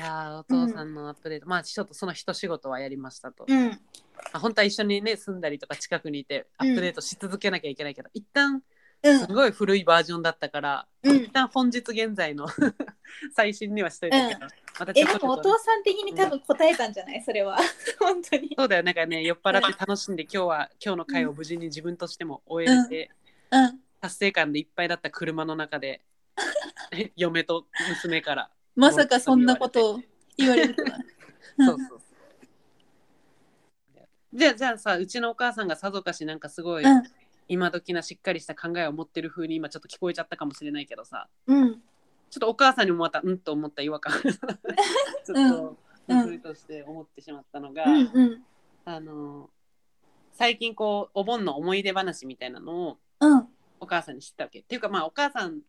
やーお父さんのアップデート、まあちょっとその一仕事はやりましたと。うん。まあ、本当は一緒にね住んだりとか近くにいてアップデートし続けなきゃいけないけど、一旦うん。すごい古いバージョンだったから、うん。一旦本日現在の 最新にはしといたけど、またちえでもお父さん的に多分答えたんじゃない？それは。本当に。そうだよ。なんかね酔っ払って楽しんで今日は今日の会を無事に自分としても終えれて、うん。達成感でいっぱいだった車の中で 嫁と娘から、まさかそんなことを言われるとは。そうそうそう。じゃあじゃあさうちのお母さんがさぞかしなんかすごい、うん今時なしっかりした考えを持ってる風に今ちょっと聞こえちゃったかもしれないけどさ。うん。ちょっとお母さんにもまたうんと思った違和感。ちょっとうんむずいとして思ってしまったのが、うんうん。あの最近こうお盆の思い出話みたいなのをうん。お母さんに知ったわけ。っていうかまあお母さん、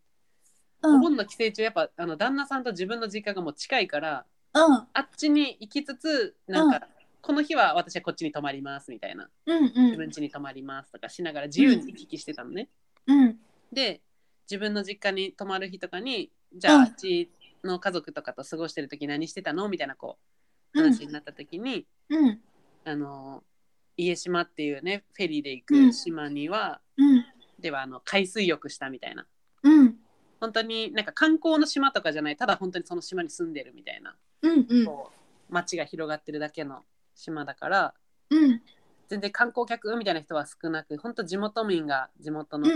うん。お盆の帰省中やっぱあの旦那さんと自分の実家がもう近いからうん。あっちに行きつつなんか、この日は私はこっちに泊まりますみたいな。うん自分家に泊まりますとかしながら自由に行き来してたのね、うん。で自分の実家に泊まる日とかにじゃあ、うん。あっちの家族とかと過ごしてる時何してたのみたいなこううん。話になった時に、うん。あの家島っていうねフェリーで行くうん。島には、うん。ではあの海水浴したみたいな。うん。本当になんか観光の島とかじゃないただ本当にその島に住んでるみたいな、うんうんこう街が広がってるだけの島だからうん。全然観光客みたいな人は少なく本当地元民が地元の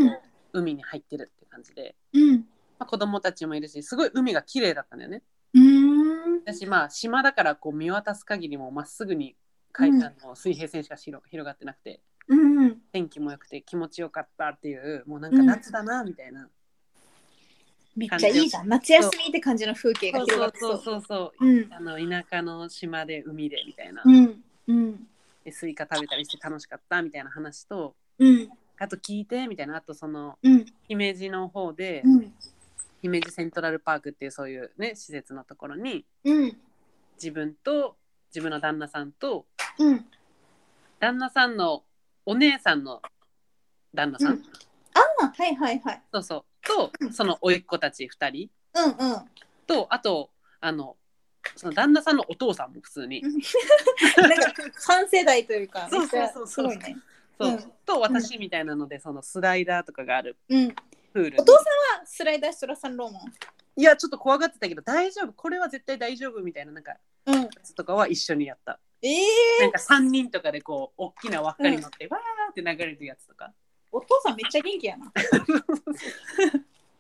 海に入ってるって感じで、うん。まあ、子供たちもいるしすごい海が綺麗だったんだよね。うん。私まあ島だからこう見渡す限りもまっすぐに海うん。あの水平線しか広広がってなくてうん天気も良くて気持ちよかったっていうもうなんか夏だなみたいな、めっちゃいいじゃん。夏休みって感じの風景がそう広がってそう。そそううそうそう。うん。あの田舎の島で海でみたいな、うん。うん。でスイカ食べたりして楽しかったみたいな話とうん。あと聞いてみたいな。あとそのうん。姫路の方で、うん。姫路セントラルパークっていうそういうね施設のところにうん。自分と自分の旦那さんとうん。旦那さんのお姉さんの旦那さん、うん。あはいはいはい。そうそうとその甥っ子たち2人。うんうん。とあとあのその旦那さんのお父さんも普通に。なんか3世代というかそうそうそうそう。めっちゃすごいね。そう、うん。と私みたいなのでそのスライダーとかがある。うん。プールに。お父さんはスライダーしてらさんローモン？いやちょっと怖がってたけど大丈夫。これは絶対大丈夫みたいななんかうん。やつとかは一緒にやった。ええなんか3人とかでこう大きな輪っかに乗って、わーって流れるやつとかお父さんめっちゃ元気やな。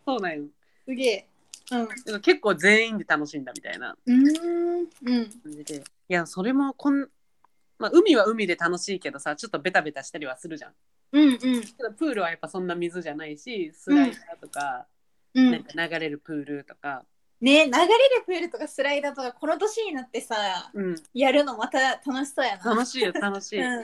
そうなんよすげえ。うん。結構全員で楽しんだみたいなうーん。うん。感じでいやそれもこん、まあ、海は海で楽しいけどさちょっとベタベタしたりはするじゃんうんうん。けどプールはやっぱそんな水じゃないしスライダーとか、うん、なんか流れるプールとか、ね流れるプールとかスライダーとかこの年になってさうん、やるのまた楽しそうやな。楽しいよ楽しい、うんう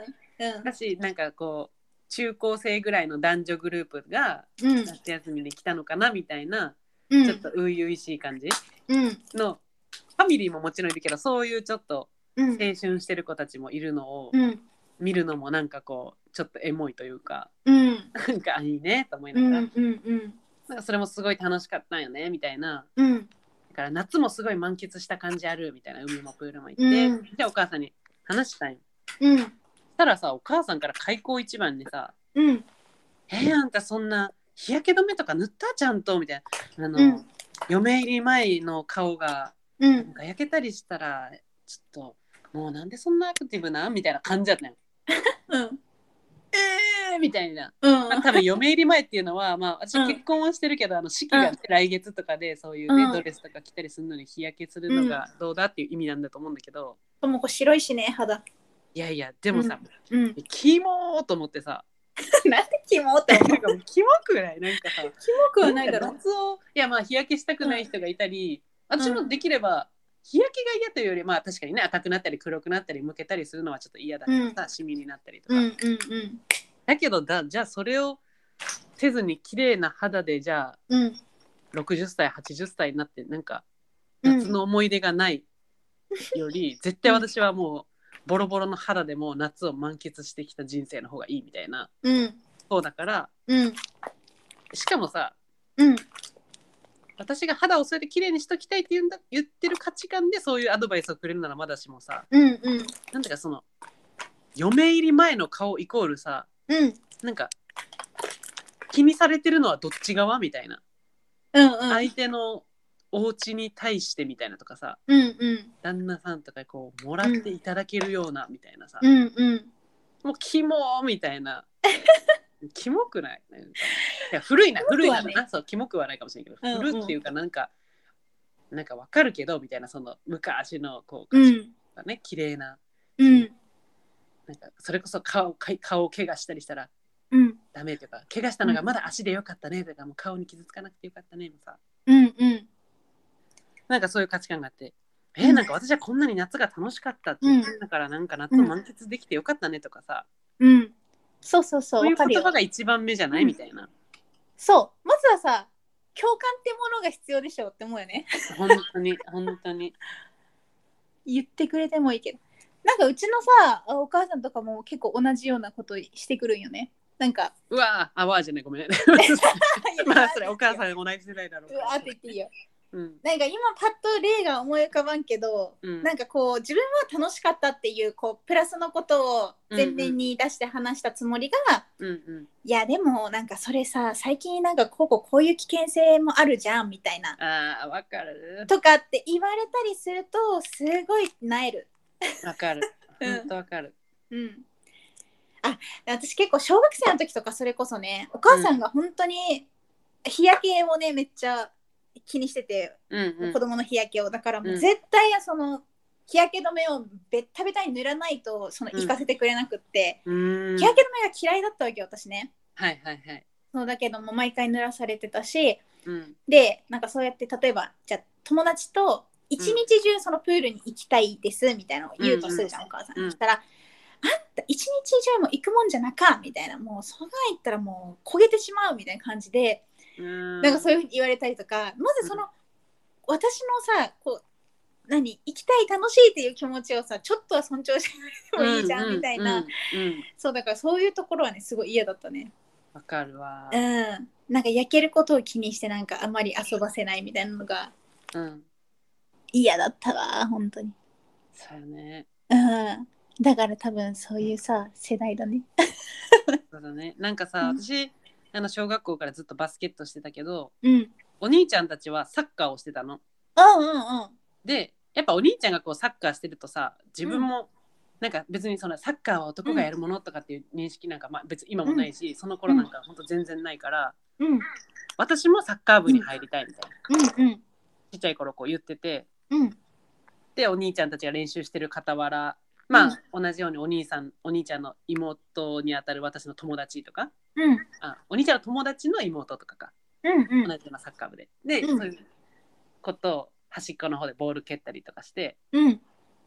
んだしなんかこう中高生ぐらいの男女グループがうん。夏休みで来たのかなみたいな、うん。ちょっと初々しい感じうん。のファミリーももちろんいるけどそういうちょっとうん。青春してる子たちもいるのをうん。見るのもなんかこうちょっとエモいというかうん。なんかいいねと思いながら、うんうんうん。なんかそれもすごい楽しかったんよねみたいな。うん。だから夏もすごい満喫した感じあるみたいな海もプールも行って、うん。じゃあお母さんに話したんようんしたらさお母さんから開口一番にさうん「えー、あんたそんな日焼け止めとか塗った？ちゃんと」みたいな。あの、うん。嫁入り前の顔がうなんんか焼けたりしたらちょっともうなんでそんなアクティブな？みたいな感じだったよ。うん。えーみたいな。うん。まあ、多分嫁入り前っていうのは、まあ、私うん結婚はしてるけど、あの式が来月とかでそういう、ねうん。ドレスとか着たりするのに日焼けするのがどうだっていう意味なんだと思うんだけど、ともこ白いしね肌いやいやでもさ、うんキモーと思ってさ。なんでキモって思なんかもうキモくない？なんかさ。キモくはないだろ。夏をいやまあ日焼けしたくない人がいたり、私もできれば日焼けが嫌というよりまあ確かにね赤くなったり黒くなったりむけたりするのはちょっと嫌だけどさ、シミになったりとか、うんうんうんだけどだじゃあそれをせずに綺麗な肌でじゃあうん。60歳80歳になってなんかうん。夏の思い出がないより、絶対私はもうボロボロの肌でも夏を満喫してきた人生の方がいいみたいな。うん。そうだからうん。しかもさうん。私が肌をそれで綺麗にしときたいって言うんだ言ってる価値観でそういうアドバイスをくれるならまだしもさうんうん。なんていうかその嫁入り前の顔イコールさうん。なんか気にされてるのはどっち側みたいな。うんうん。相手のお家に対してみたいなとかさうんうん。旦那さんとかこうもらっていただけるようなみたいなさ、うんうん。もうキモーみたいな。キモくない？いや古いな古いな、ねそうキモくはないかもしれないけど、うんうん。古っていうかなんかなんかわかるけどみたいなその昔のこううん。がね綺麗な。うん。なんかそれこそ顔か顔を怪我したりしたらうん。ダメとか怪我したのがまだ足でよかったねとかもう顔に傷つかなくてよかったねもさ。うんうんなんかそういう価値観があってえーなんか私はこんなに夏が楽しかったって言ってん。だからなんか夏を満喫できてよかったねとかさ、うん。そうそうそうそういう言葉が一番目じゃない、うん。みたいな。そう。まずはさ共感ってものが必要でしょって思うよね。本当に本当に。言ってくれてもいいけど。なんかうちのさお母さんとかも結構同じようなことしてくるんよね。なんかうわーあわーじゃないごめん。まあそれお母さん同じ世代だろううわーって言っていいよ。うんなんか今パッと例が思い浮かばんけど、うん。なんかこう自分は楽しかったっていうこうプラスのことを前面に出して話したつもりが、うんうん。いやでもなんかそれさ最近なんかこうこうこういう危険性もあるじゃんみたいな。あーわかる。とかって言われたりするとすごいなえる。わかる。うん。本当わかる。うん、あ私結構小学生の時とかそれこそねお母さんが本当に日焼けをねめっちゃ気にしてて、うんうん。子供の日焼けを。だからもううん。絶対その日焼け止めをべったべたに塗らないとそのうん。行かせてくれなくって、うーん。日焼け止めが嫌いだったわけよ私ね。はいはいはい。そうだけども毎回塗らされてたしうん。でなんかそうやって例えばじゃあ友達と一日中そのプールに行きたいですみたいなのを言うとするじゃん、お母さんうん。そしたら「あんた一日中も行くもんじゃなか」みたいな。もうそが行ったらもう焦げてしまうみたいな感じで、ななんかそういうふうに言われたりとかまずその、私のさこう何行きたい楽しいっていう気持ちをさちょっとは尊重してもいいじゃんみたいな、そうだからそういうところはねすごい嫌だったね。わかるわ。うん、なんか焼けることを気にしてなんかあまり遊ばせないみたいなのがうん。嫌だったわ本当に。そうよね。うん。だから多分そういうさ世代だね。そうだね。なんかさうん。私あの小学校からずっとバスケットしてたけどうん。お兄ちゃんたちはサッカーをしてたの。うんうんうん。でやっぱお兄ちゃんがこうサッカーしてるとさ自分も、なんか別にそのサッカーは男がやるものとかっていう認識なんか、まあ、別に今もないし、その頃なんか本当全然ないからうん。私もサッカー部に入りたいみたいな、うんうん。ちっちゃい頃こう言っててうん。でお兄ちゃんたちが練習してる傍らまあ、同じようにお兄さんお兄ちゃんの妹にあたる私の友達とかうん。あお兄ちゃんの友達の妹とかか。うん同じようなサッカー部で。で、うん。そういうことを端っこの方でボール蹴ったりとかしてうん。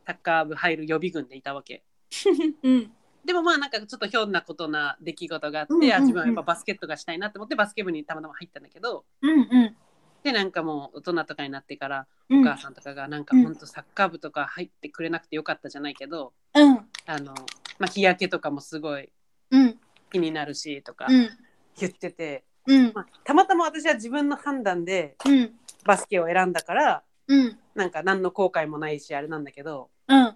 サッカー部入る予備軍でいたわけ。うん。でもまあなんかちょっとひょんなことな出来事があって、うんうんうん。あ自分はやっぱバスケットがしたいなって思ってバスケ部にたまたま入ったんだけど。うんうん。でなんかもう大人とかになってからうん。お母さんとかがなんかうんほんとサッカー部とか入ってくれなくてよかったじゃないけど、うん。あの、まあ、日焼けとかもすごいうん気になるしとかうん。言ってて、うん。まあ、たまたま私は自分の判断でうん。バスケを選んだからうん。なんか何の後悔もないしあれなんだけどうん。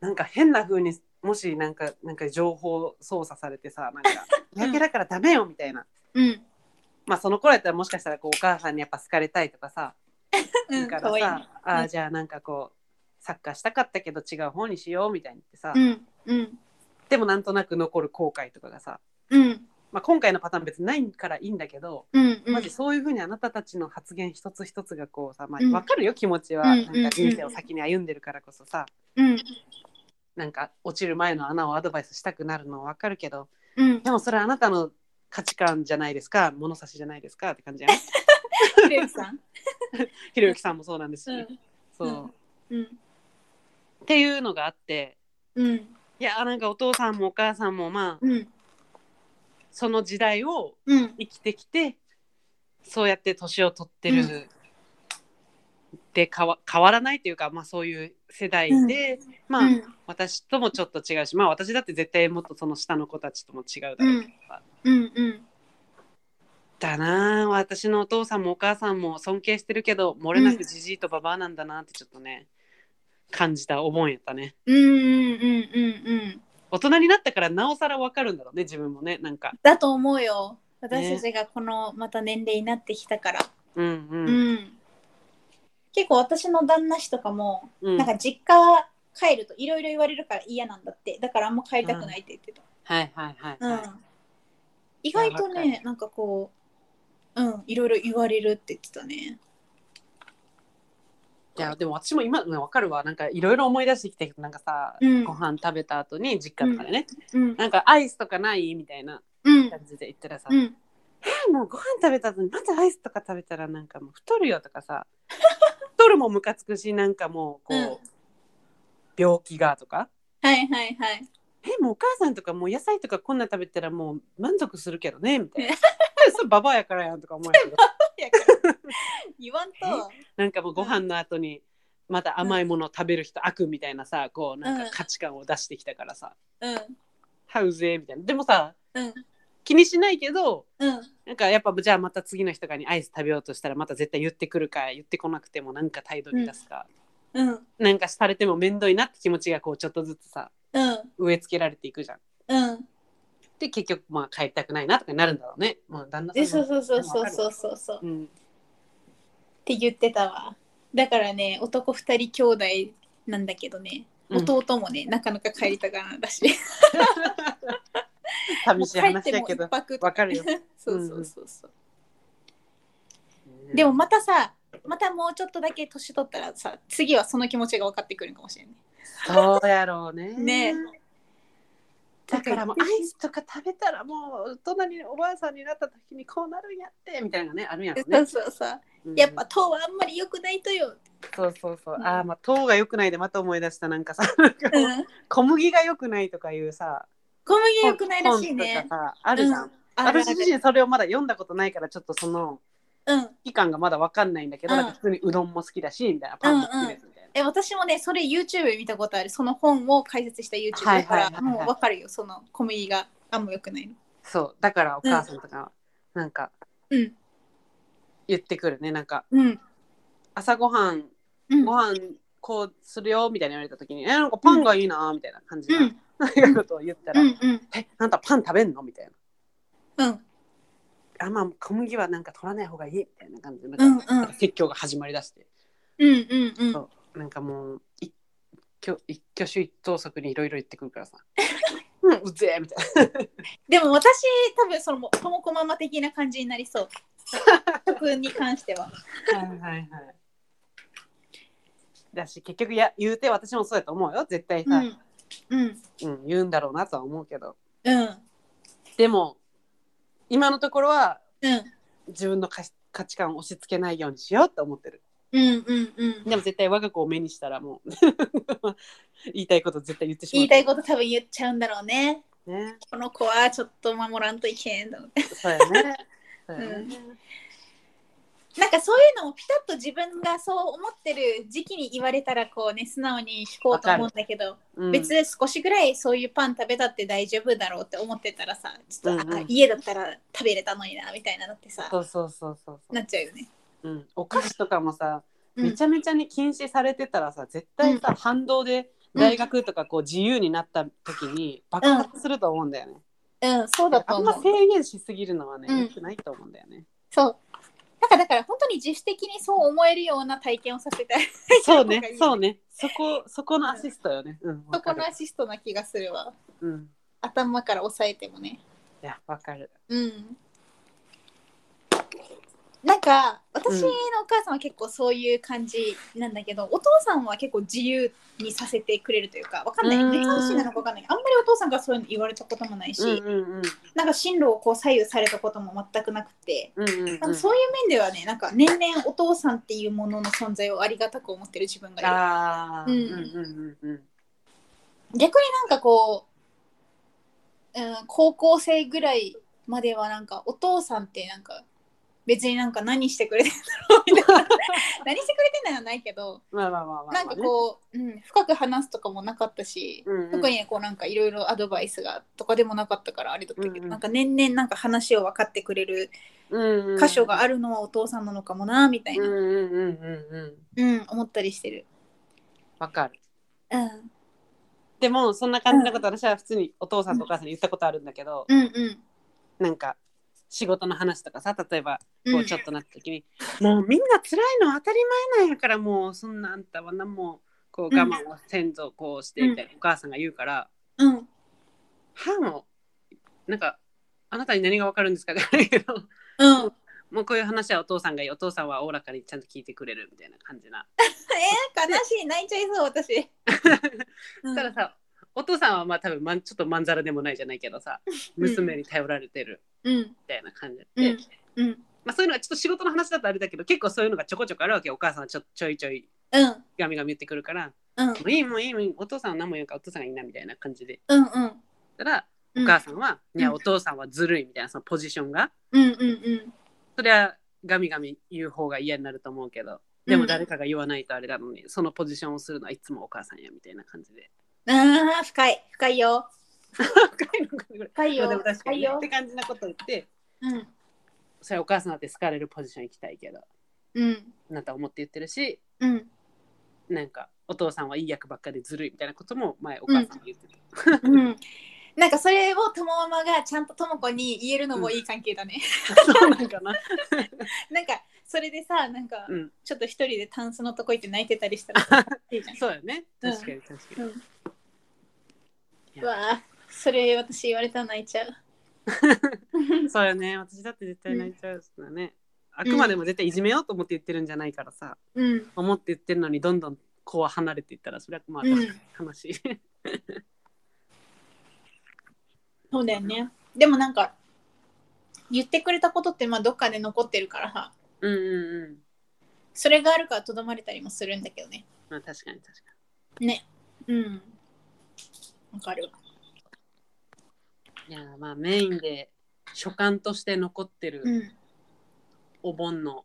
なんか変な風にもしなんかなんか情報操作されてさなんか 日焼けだからダメよみたいな、うん。まあその頃やったらもしかしたらこうお母さんにやっぱ好かれたいとかさ うんだかからさ、うん。ーじゃあなんかこうサッカーしたかったけど違う方にしようみたいに言ってさ、うん。うん。でもなんとなく残る後悔とかがさ、うん。まあ、今回のパターン別にないからいいんだけど、うんマジそういうふうにあなたたちの発言一つ一つがこうさ、まあ、うん。分かるよ気持ちは、うんなんか人生を先に歩んでるからこそさ、うん。なんか落ちる前の穴をアドバイスしたくなるのは分かるけどうん。でもそれはあなたの価値観じゃないですか。物差しじゃないですかって感じじゃん。ひろゆきさん？ひろゆきさんもそうなんです。し、うん。そう、うん。っていうのがあってうん。いやなんかお父さんもお母さんもまあうんその時代をうん。生きてきてそうやって年を取ってる、うん。で変わ変わらないというか、まあ、そういう世代で、まあ、うん。私ともちょっと違うしまあ私だって絶対もっとその下の子たちとも違うだろうけどさ、うんうん。だなあ私のお父さんもお母さんも尊敬してるけど漏れなくじじいとばばあなんだなってちょっとね感じたお盆やったね。うんうんうんうんうん大人になったからなおさら分かるんだろうね自分もねなんか。だと思うよ。私たちがこのまた年齢になってきたから、うんうん。うん。結構私の旦那氏とかも、うん。なんか実家帰るといろいろ言われるから嫌なんだって。だからあんま帰りたくないって言ってた、はいはいはいうん。はい、意外とねなんかこううんいろいろ言われるって言ってたね。いやでも私も今ね分かるわ。なんかいろいろ思い出してきたけどなんかさ、うん。ご飯食べた後に実家とかでね、うん。なんかアイスとかないみたいなうん。感じで言ったらさ、うん。えもうご飯食べた後にまずアイスとか食べたらなんかもう太るよとかさ太るもムカつくしなんかもうこう、うん。病気がとか。はいはいはい。えもうお母さんとかもう野菜とかこんな食べたらもう満足するけどねみたいな。それババアやからやんとか思うけど 言わんと。なんかもうご飯の後にまた甘いものを食べる人悪みたいなさこうなんか価値観を出してきたからさ。うん「ハウゼー」みたいな。でもさうん。気にしないけどうん。なんかやっぱじゃあまた次の日とかにアイス食べようとしたらまた絶対言ってくるか言ってこなくてもなんか態度に出すか、うん。なんかされても面倒いなって気持ちがこうちょっとずつさうん。植え付けられていくじゃん。うんで結局まあ帰りたくないなとかになるんだろうね。まあ、旦那さんでそうそうそうそう。う。そうそうそう。っうん、て言ってたわ。だからね男二人兄弟なんだけどね。うん。弟もね、なかなか帰りたがらないだし 寂しい話やけど。わかるよ。そうそうそうそう、でもまたさまたもうちょっとだけ年取ったらさ次はその気持ちが分かってくるかもしれない。そうやろうね。ねだからもうアイスとか食べたらもう大人におばあさんになった時にこうなるんやってみたいなねあるんやろうそうね。そうそう。うん。やっぱ糖はあんまり良くないとよ、そうそうそう。うんああまあ糖が良くないでまた思い出したなんかさなんかもううん、小麦が良くないとかいうさ小麦良くないらしいね。本とかさあるじゃん。うん。私自身それをまだ読んだことないからちょっとそのうん。期間がまだわかんないんだけど、うん。なんか普通にうどんも好きだしみたいなパンも好きですみたいな。え私もねそれ YouTube で見たことある。その本を解説した YouTube はいだからはいはい。はいもう分かるよその小麦があんま良くないの。そう。だからお母さんとかなんかうん。言ってくるね。なんかうん。朝ごはんうん。ご飯こうするよみたいに言われた時に「えなんかパンがいいな」みたいな感じうなんことを言ったら「うんうん。えなんたパン食べんの?」みたいな。うん「あまあ小麦はなんか取らない方がいい」みたいな感じでうんなんかうん説教が始まりだして。うんうんうん。そうなんかもう一挙一挙手一投足にいろいろ言ってくるからさ「うんうぜえ」みたいな。でも私多分そのともこママ的な感じになりそう。食に関しては。はいはいはい。だし結局や言うて私もそうやと思うよ。絶対さ、うんうん。うん言うんだろうなとは思うけど。うん。でも今のところはうん。自分の価価値観を押し付けないようにしようって思ってるうんうんうん。でも絶対我が子を目にしたらもう 言いたいこと絶対言ってしまう。言いたいこと多分言っちゃうんだろうね。とね。この子はちょっと守らんといけんと思って。そうやね。そうやね、なんかそういうのもピタッと自分がそう思ってる時期に言われたらこうね素直に聞こうと思うんだけど、うん。別に少しぐらいそういうパン食べたって大丈夫だろうって思ってたらさちょっと、うんうん。あ家だったら食べれたのになみたいなのってさそうそうそうそうそう。なっちゃうよね。うん、お菓子とかもさ、うんめちゃめちゃに禁止されてたらさ絶対さ、反動で大学とかこう自由になった時に爆発すると思うんだよね。うん、そうだとあん。ま制限しすぎるのはね、うん良くないと思うんだよね。そう。なんかだから本当に自主的にそう思えるような体験をさせたい。そうね そうね。そこ、そこのアシストよね。うん、わそこのアシストな気がするわ。うん。頭から押さえてもね。いや、わかる。うん。なんか私のお母さんは結構そういう感じなんだけど、お父さんは結構自由にさせてくれるというかわかんないうん。無関心なのかわかんない。あんまりお父さんからそういうの言われたこともないし、うんうんうん。なんか進路をこう左右されたことも全くなくて、うんうんうん。なんかそういう面ではねなんか年々お父さんっていうものの存在をありがたく思ってる自分がいるああ、ううんんうんうんうん。逆になんかこう、うん、高校生ぐらいまではなんかお父さんってなんか別になんか何してくれてんだろうみたいな 何してくれてんのはないけどまあまあまあまあ、まあ。なんかこう、うん、深く話すとかもなかったし、うんうん特にこうなんかいろいろアドバイスがとかでもなかったからあれだったけど、うんうんなんか年々なんか話を分かってくれる箇所があるのはお父さんなのかもなみたいな、うんうんうんうんうん。うん、思ったりしてる。わかる。うん、でも、そんな感じのこと、私は普通にお父さんとお母さんに言ったことあるんだけど、うん、うん。なんか。仕事の話とかさ例えばうん。こうちょっとなった時に、もうみんな辛いの当たり前なんやからも。うそんなあんたは何もこう我慢を先祖こうしてみたいな、お母さんが言うからうん、はもうなんかあなたに何がわかるんですかじゃないけどうん。もうこういう話はお父さんがいいお父さんはおおらかにちゃんと聞いてくれるみたいな感じな、えー、悲しい泣いちゃいそう私。そ したらさお父さんはまあ多分まんちょっとまんざらでもないじゃないけどさうん。娘に頼られてる。うん、みたいな感じで、うん、うん、まあ、そういうのはちょっと仕事の話だとあれだけど結構そういうのがちょこちょこあるわけよお母さんはちょちょいちょい。うん、ガミガミ言ってくるから。うん、もういいもういいもういいお父さんは何も言うからお父さんがいいなみたいな感じで。うん、うん。たらおうん。母さんは、いやうん。お父さんはずるいみたいなそのポジションが。うん、うん、うん。それはガミガミ言う方が嫌になると思うけど。でも誰かが言わないとあれなのに、そのポジションをするのはいつもお母さんやみたいな感じで。ああ、深い、深いよ。深いよ。まあでも確か深いよにねって。感じなこと言ってうん、それはお母さんだって好かれるポジション行きたいけどうん、あなたは思って言ってるしうん、なんかお父さんはいい役ばっかりずるいみたいなことも前お母さんが言ってた、うん。なんかそれをともママがちゃんととも子に言えるのもいい関係だね。そうなんかな。なんかそれでさ、なんかうん。ちょっと一人でタンスのとこ行って泣いてたりしたらいいじゃん。そうよね。うん確かに確かに、うん、いうやわあ、それ私言われたら泣いちゃう。そうよね私だって絶対泣いちゃうしね、あくまでも絶対いじめようと思って言ってるんじゃないからさ、うん、思って言ってるのにどんどん子は離れていったらそれはまあ、うん悲しいそうだよね。でもなんか言ってくれたことってまあどっかで残ってるからさ、うんうんうんそれがあるからとどまれたりもするんだけどね。まあ確かに確かね。うん。わかるわ。にいやまあメインで所感として残ってるうん。お盆の、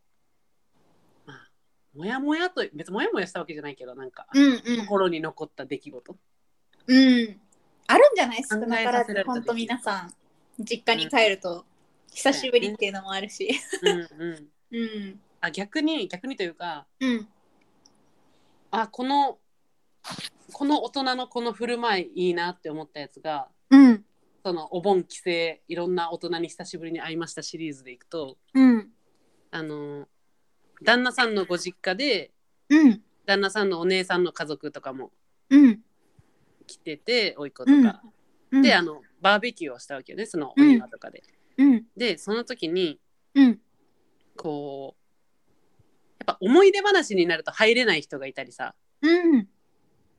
まあもやもやと別にもやもやしたわけじゃないけどなんか、うんうん。心に残った出来事うん。あるんじゃない？少なからず考えさせられ、た本当皆さん、実家に帰ると、久しぶりっていうのもあるし。うんうん うん。あ逆に逆にというかうん。あこのこの大人のこの振る舞いいいなって思ったやつがうんそのお盆帰省いろんな大人に久しぶりに会いましたシリーズでいくとうん。あの旦那さんのご実家でうん。旦那さんのお姉さんの家族とかもうん。来てて甥っ子とか、うん。であのバーベキューをしたわけよねそのお庭とかで。うん。でその時にうん。こうやっぱ思い出話になると入れない人がいたりさ。うん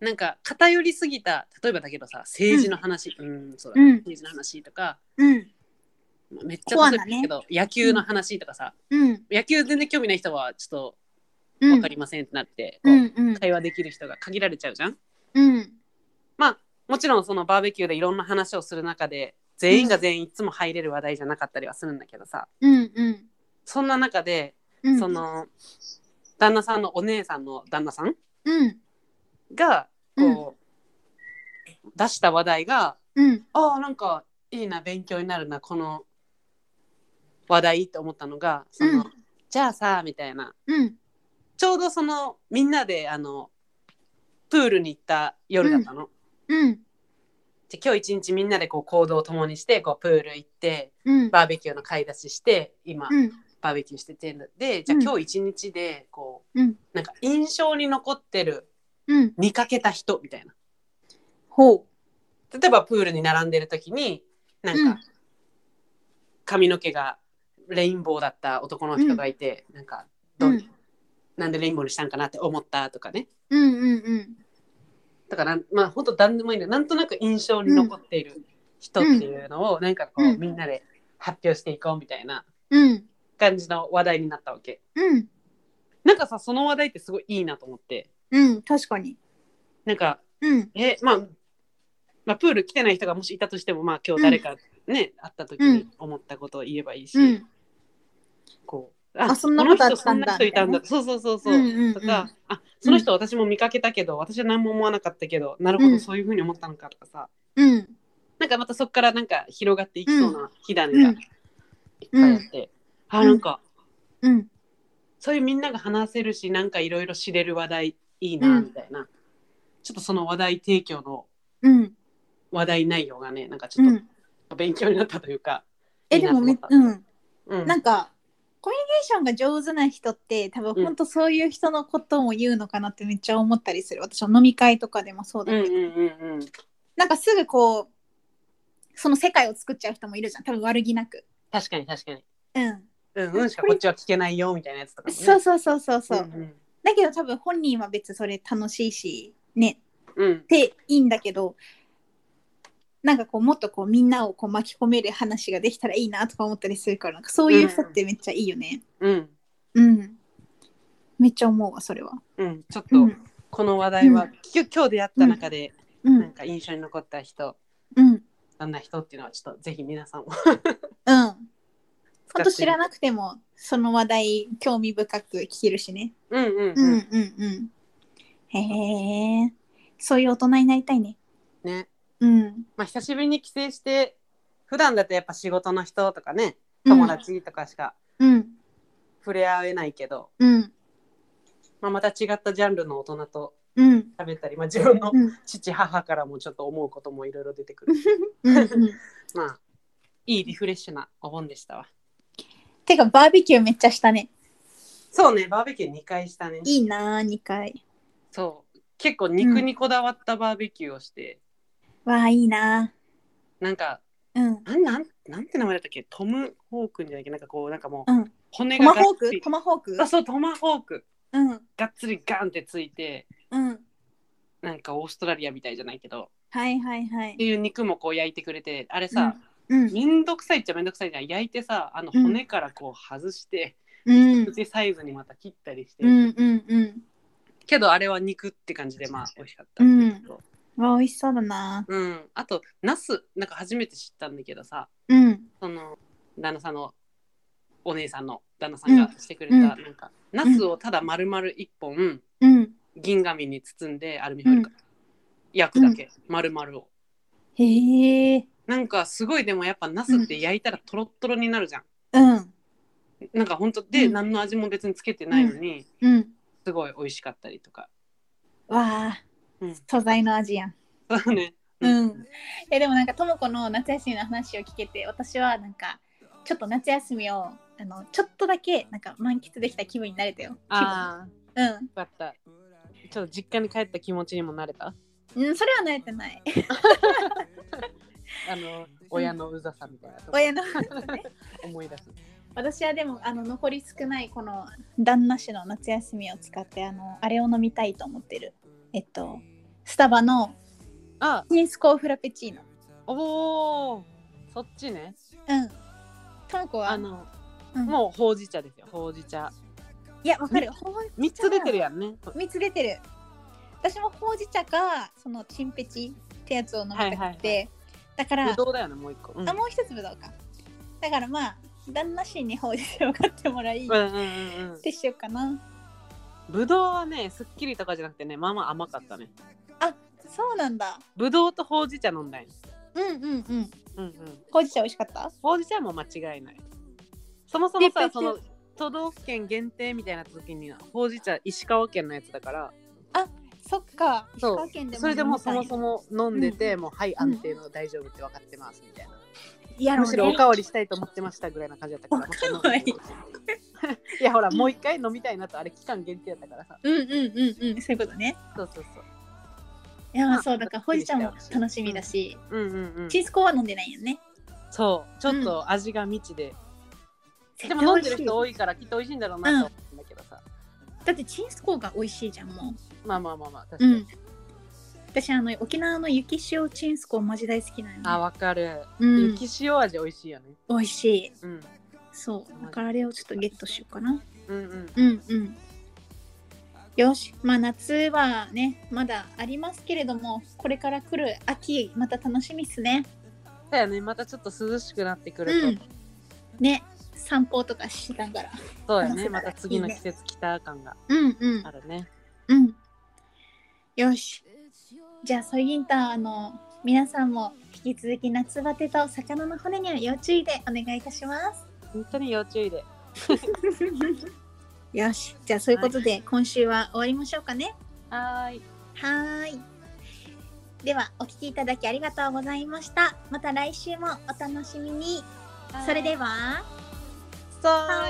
なんか偏りすぎた例えばだけどさ政治の話。うん、そうだ、うん。政治の話とか。うん。めっちゃ例えばだけど、野球の話とかさ、うん。野球全然興味ない人はちょっとうん。分かりませんってなって、こううん。うん会話できる人が限られちゃうじゃん。うん。まあもちろんそのバーベキューでいろんな話をする中で全員が全員いつも入れる話題じゃなかったりはするんだけどさ。うんうん。そんな中で、うん。その旦那さんのお姉さんの旦那さんうんがこう、出した話題がうん。ああなんかいいな勉強になるなこの話題って思ったのがその、うん。じゃあさみたいな。うん。ちょうどそのみんなであのプールに行った夜だったの。うん。で今日一日みんなでこう行動を共にしてこうプール行ってうん。バーベキューの買い出しして今、うん。バーベキューしててでじゃあうん今日一日でこう、うん。なんか印象に残ってるうん。見かけた人みたいな。ほ例えばプールに並んでる時になんか、うん。髪の毛がレインボーだった男の人がいて、なんかどう、うん。なんでレインボーにしたんかなって思ったとかね。ううんうんうん。だからまあ本当何でもいいんだよ。なんとなく印象に残っている人っていうのを、なんかこう、うん。みんなで発表していこうみたいなうん。感じの話題になったわけ。うん。なんかさその話題ってすごいいいなと思ってうん確かに。なんかうん。えまあまあプール来てない人がもしいたとしてもまあ今日誰かね、会った時に思ったことを言えばいいし、うん。こうあそんなことあったんだこの人そんな人いたんだみそうそうそうそう、うんうんうん。とかあその人私も見かけたけど、私は何も思わなかったけどなるほうん。どそういうふうに思ったのかとかさ、うん。なんかまたそこからなんか広がっていきそうな火種がいっぱいあって、あなんかうん。そういうみんなが話せるしなんかいろいろ知れる話題いいなうんみたいな、ちょっとその話題提供のうん。話題内容がねなんかちょっうん。と勉強になったというか、えでもめうん。うん。なんかコミュニケーションが上手な人って多分うん本当そういう人のことも言うのかなってめっちゃ思ったりする。私は飲み会とかでもそうだけど、うんうんうんうん。なんかすぐこうその世界を作っちゃう人もいるじゃん。多分悪気なく。確かに確かに。うん。うんうんしかこっちは聞けないよみたいなやつとかもね。そうそうそうそうそう、んんだけど多分本人は別にそれ楽しいしね。うん。っていいんだけどなんかこうもっとこうみんなをこう巻き込める話ができたらいいなとか思ったりするからなんかそういう人ってめっちゃいいよね。うん。うん、めっちゃ思うわそれは。うん。ちょっとうん。この話題は、うん。き今日出会った中で、うん。なんか印象に残った人うん。どんな人っていうのはちょっとぜひ皆さんも。うん本当知らなくてもその話題興味深く聞けるしね。うんうんうん。うん、うんうん。へえそういう大人になりたいね。ね。うん。まあ久しぶりに帰省して普段だとやっぱ仕事の人とかね友達とかしかうん。触れ合えないけど、うん。まあ、また違ったジャンルの大人とうん。喋ったり、まあ、自分のうん。父母からもちょっと思うこともいろいろ出てくる。うんうん。まあいいリフレッシュなお盆でしたわてかバーベキューめっちゃしたね。そうねバーベキュー2回したね。いいな2回。そう。結構肉にこだわったバーベキューをして、わあいいな。なんかうん。なんなんなんて名前だったっけ？トム・ホークンじゃないっけ？なんかこうなんかもううん。骨トマホーク？トマホーク？あそうトマホーク。うん。がっつりガンってついてうん。なんかオーストラリアみたいじゃないけど。はいはいはっていいう肉もこう焼いてくれてあれさ、うん。めんどくさいっちゃめんどくさいじゃん。焼いてさあのうん。骨からこう外して、うん。口サイズにまた切ったりして、うんうんうん。けどあれは肉って感じでまあ美味しかったんだけど、わあ美味しそうだな。うん。あとナスなんか初めて知ったんだけどさうん。その旦那さんのお姉さんの旦那さんがしてくれた、うん。なんかナスをただ丸々一本うん。銀紙に包んでアルミホイルか、焼くだけ、丸々を。へえなんかすごいでもやっぱナスって焼いたらトロットロになるじゃん、うんなんか本当で、うん何の味も別につけてないのに、うんすごい美味しかったりとかわあ、うん素材の味やん。そうね。うん。えでもなんかとも子の夏休みの話を聞けて私はなんかちょっと夏休みをあのちょっとだけなんか満喫できた気分になれたよ。ああ、気分よかった。ちょっと実家に帰った気持ちにもなれた？うん。うん、それは慣れてない。あの、親のうざさみたいな親の、ね、思い出す。私はでもあの残り少ないこの旦那氏の夏休みを使ってあのあれを飲みたいと思ってる。えっとスタバのあ、チンスコーフラペチーノ。おお、そっちね。うん。とも子は？あの、うんもうほうじ茶ですよ、ほうじ茶。いやわかる。ほう三つ出てるやんね。3つ出てる私もほうじ茶かそのチンペチってやつを飲みたくて、はいはいはだからぶどうだよね、もう一個。うんあもう一つぶどうかだからまあ旦那氏にほうじ茶を買ってもらい、っうんうんうんうん。てしようかなぶどうはね、すっきりとかじゃなくてね、まあまあ甘かったね。あそうなんだぶどうとほうじ茶飲んだんようんうんうんうんうん。ほうじ茶美味しかった？ほうじ茶も間違いない。そもそもさ、その都道府県限定みたいな時にはほうじ茶石川県のやつだから、そっか石そうそれでもうそももそも飲んでて、うんもうはい安定の大丈夫って分かってますみたいな。やろうね。むしろおかわりしたいと思ってましたぐらいな感じだったか ら。おかわりい。やほらもう一回飲みたいなとあれ期間限定だったからさ。うんうんうんうん。そういうことね。そうそうそう。いやまあまあそうだからほうじ茶もすっきりしたよ楽しみだし、うん。うんうんチ。ーズコーは飲んでないよね。そう。ちょっと味が未知で、絶でも飲んでる人多いからきっと美味しいんだろうなと思うんだけどさ。だってチーズコーが美味しいじゃんもう。まあまあまあまあ確かに。うん。私あの沖縄の雪塩チンスコーマジ大好きなの、ね、あわかる。うん。雪塩味美味しいよね。美味しい。うん。そう。だからあれをちょっとゲットしようかな。うんうん。うんうん。よし。まあ夏はねまだありますけれどもこれから来る秋また楽しみっすね。だよね。またちょっと涼しくなってくると、うん。ね散歩とかしたからそうやね。また次の季節来た感がうんうん。あるね。うん。よし。じゃあソイギンターの皆さんも引き続き夏バテと魚の骨には要注意でお願いいたします。本当に要注意で。よし。じゃあそういうことで今週は終わりましょうかね。はーい。はーい。ではお聞きいただきありがとうございました。また来週もお楽しみに。それでは Pop.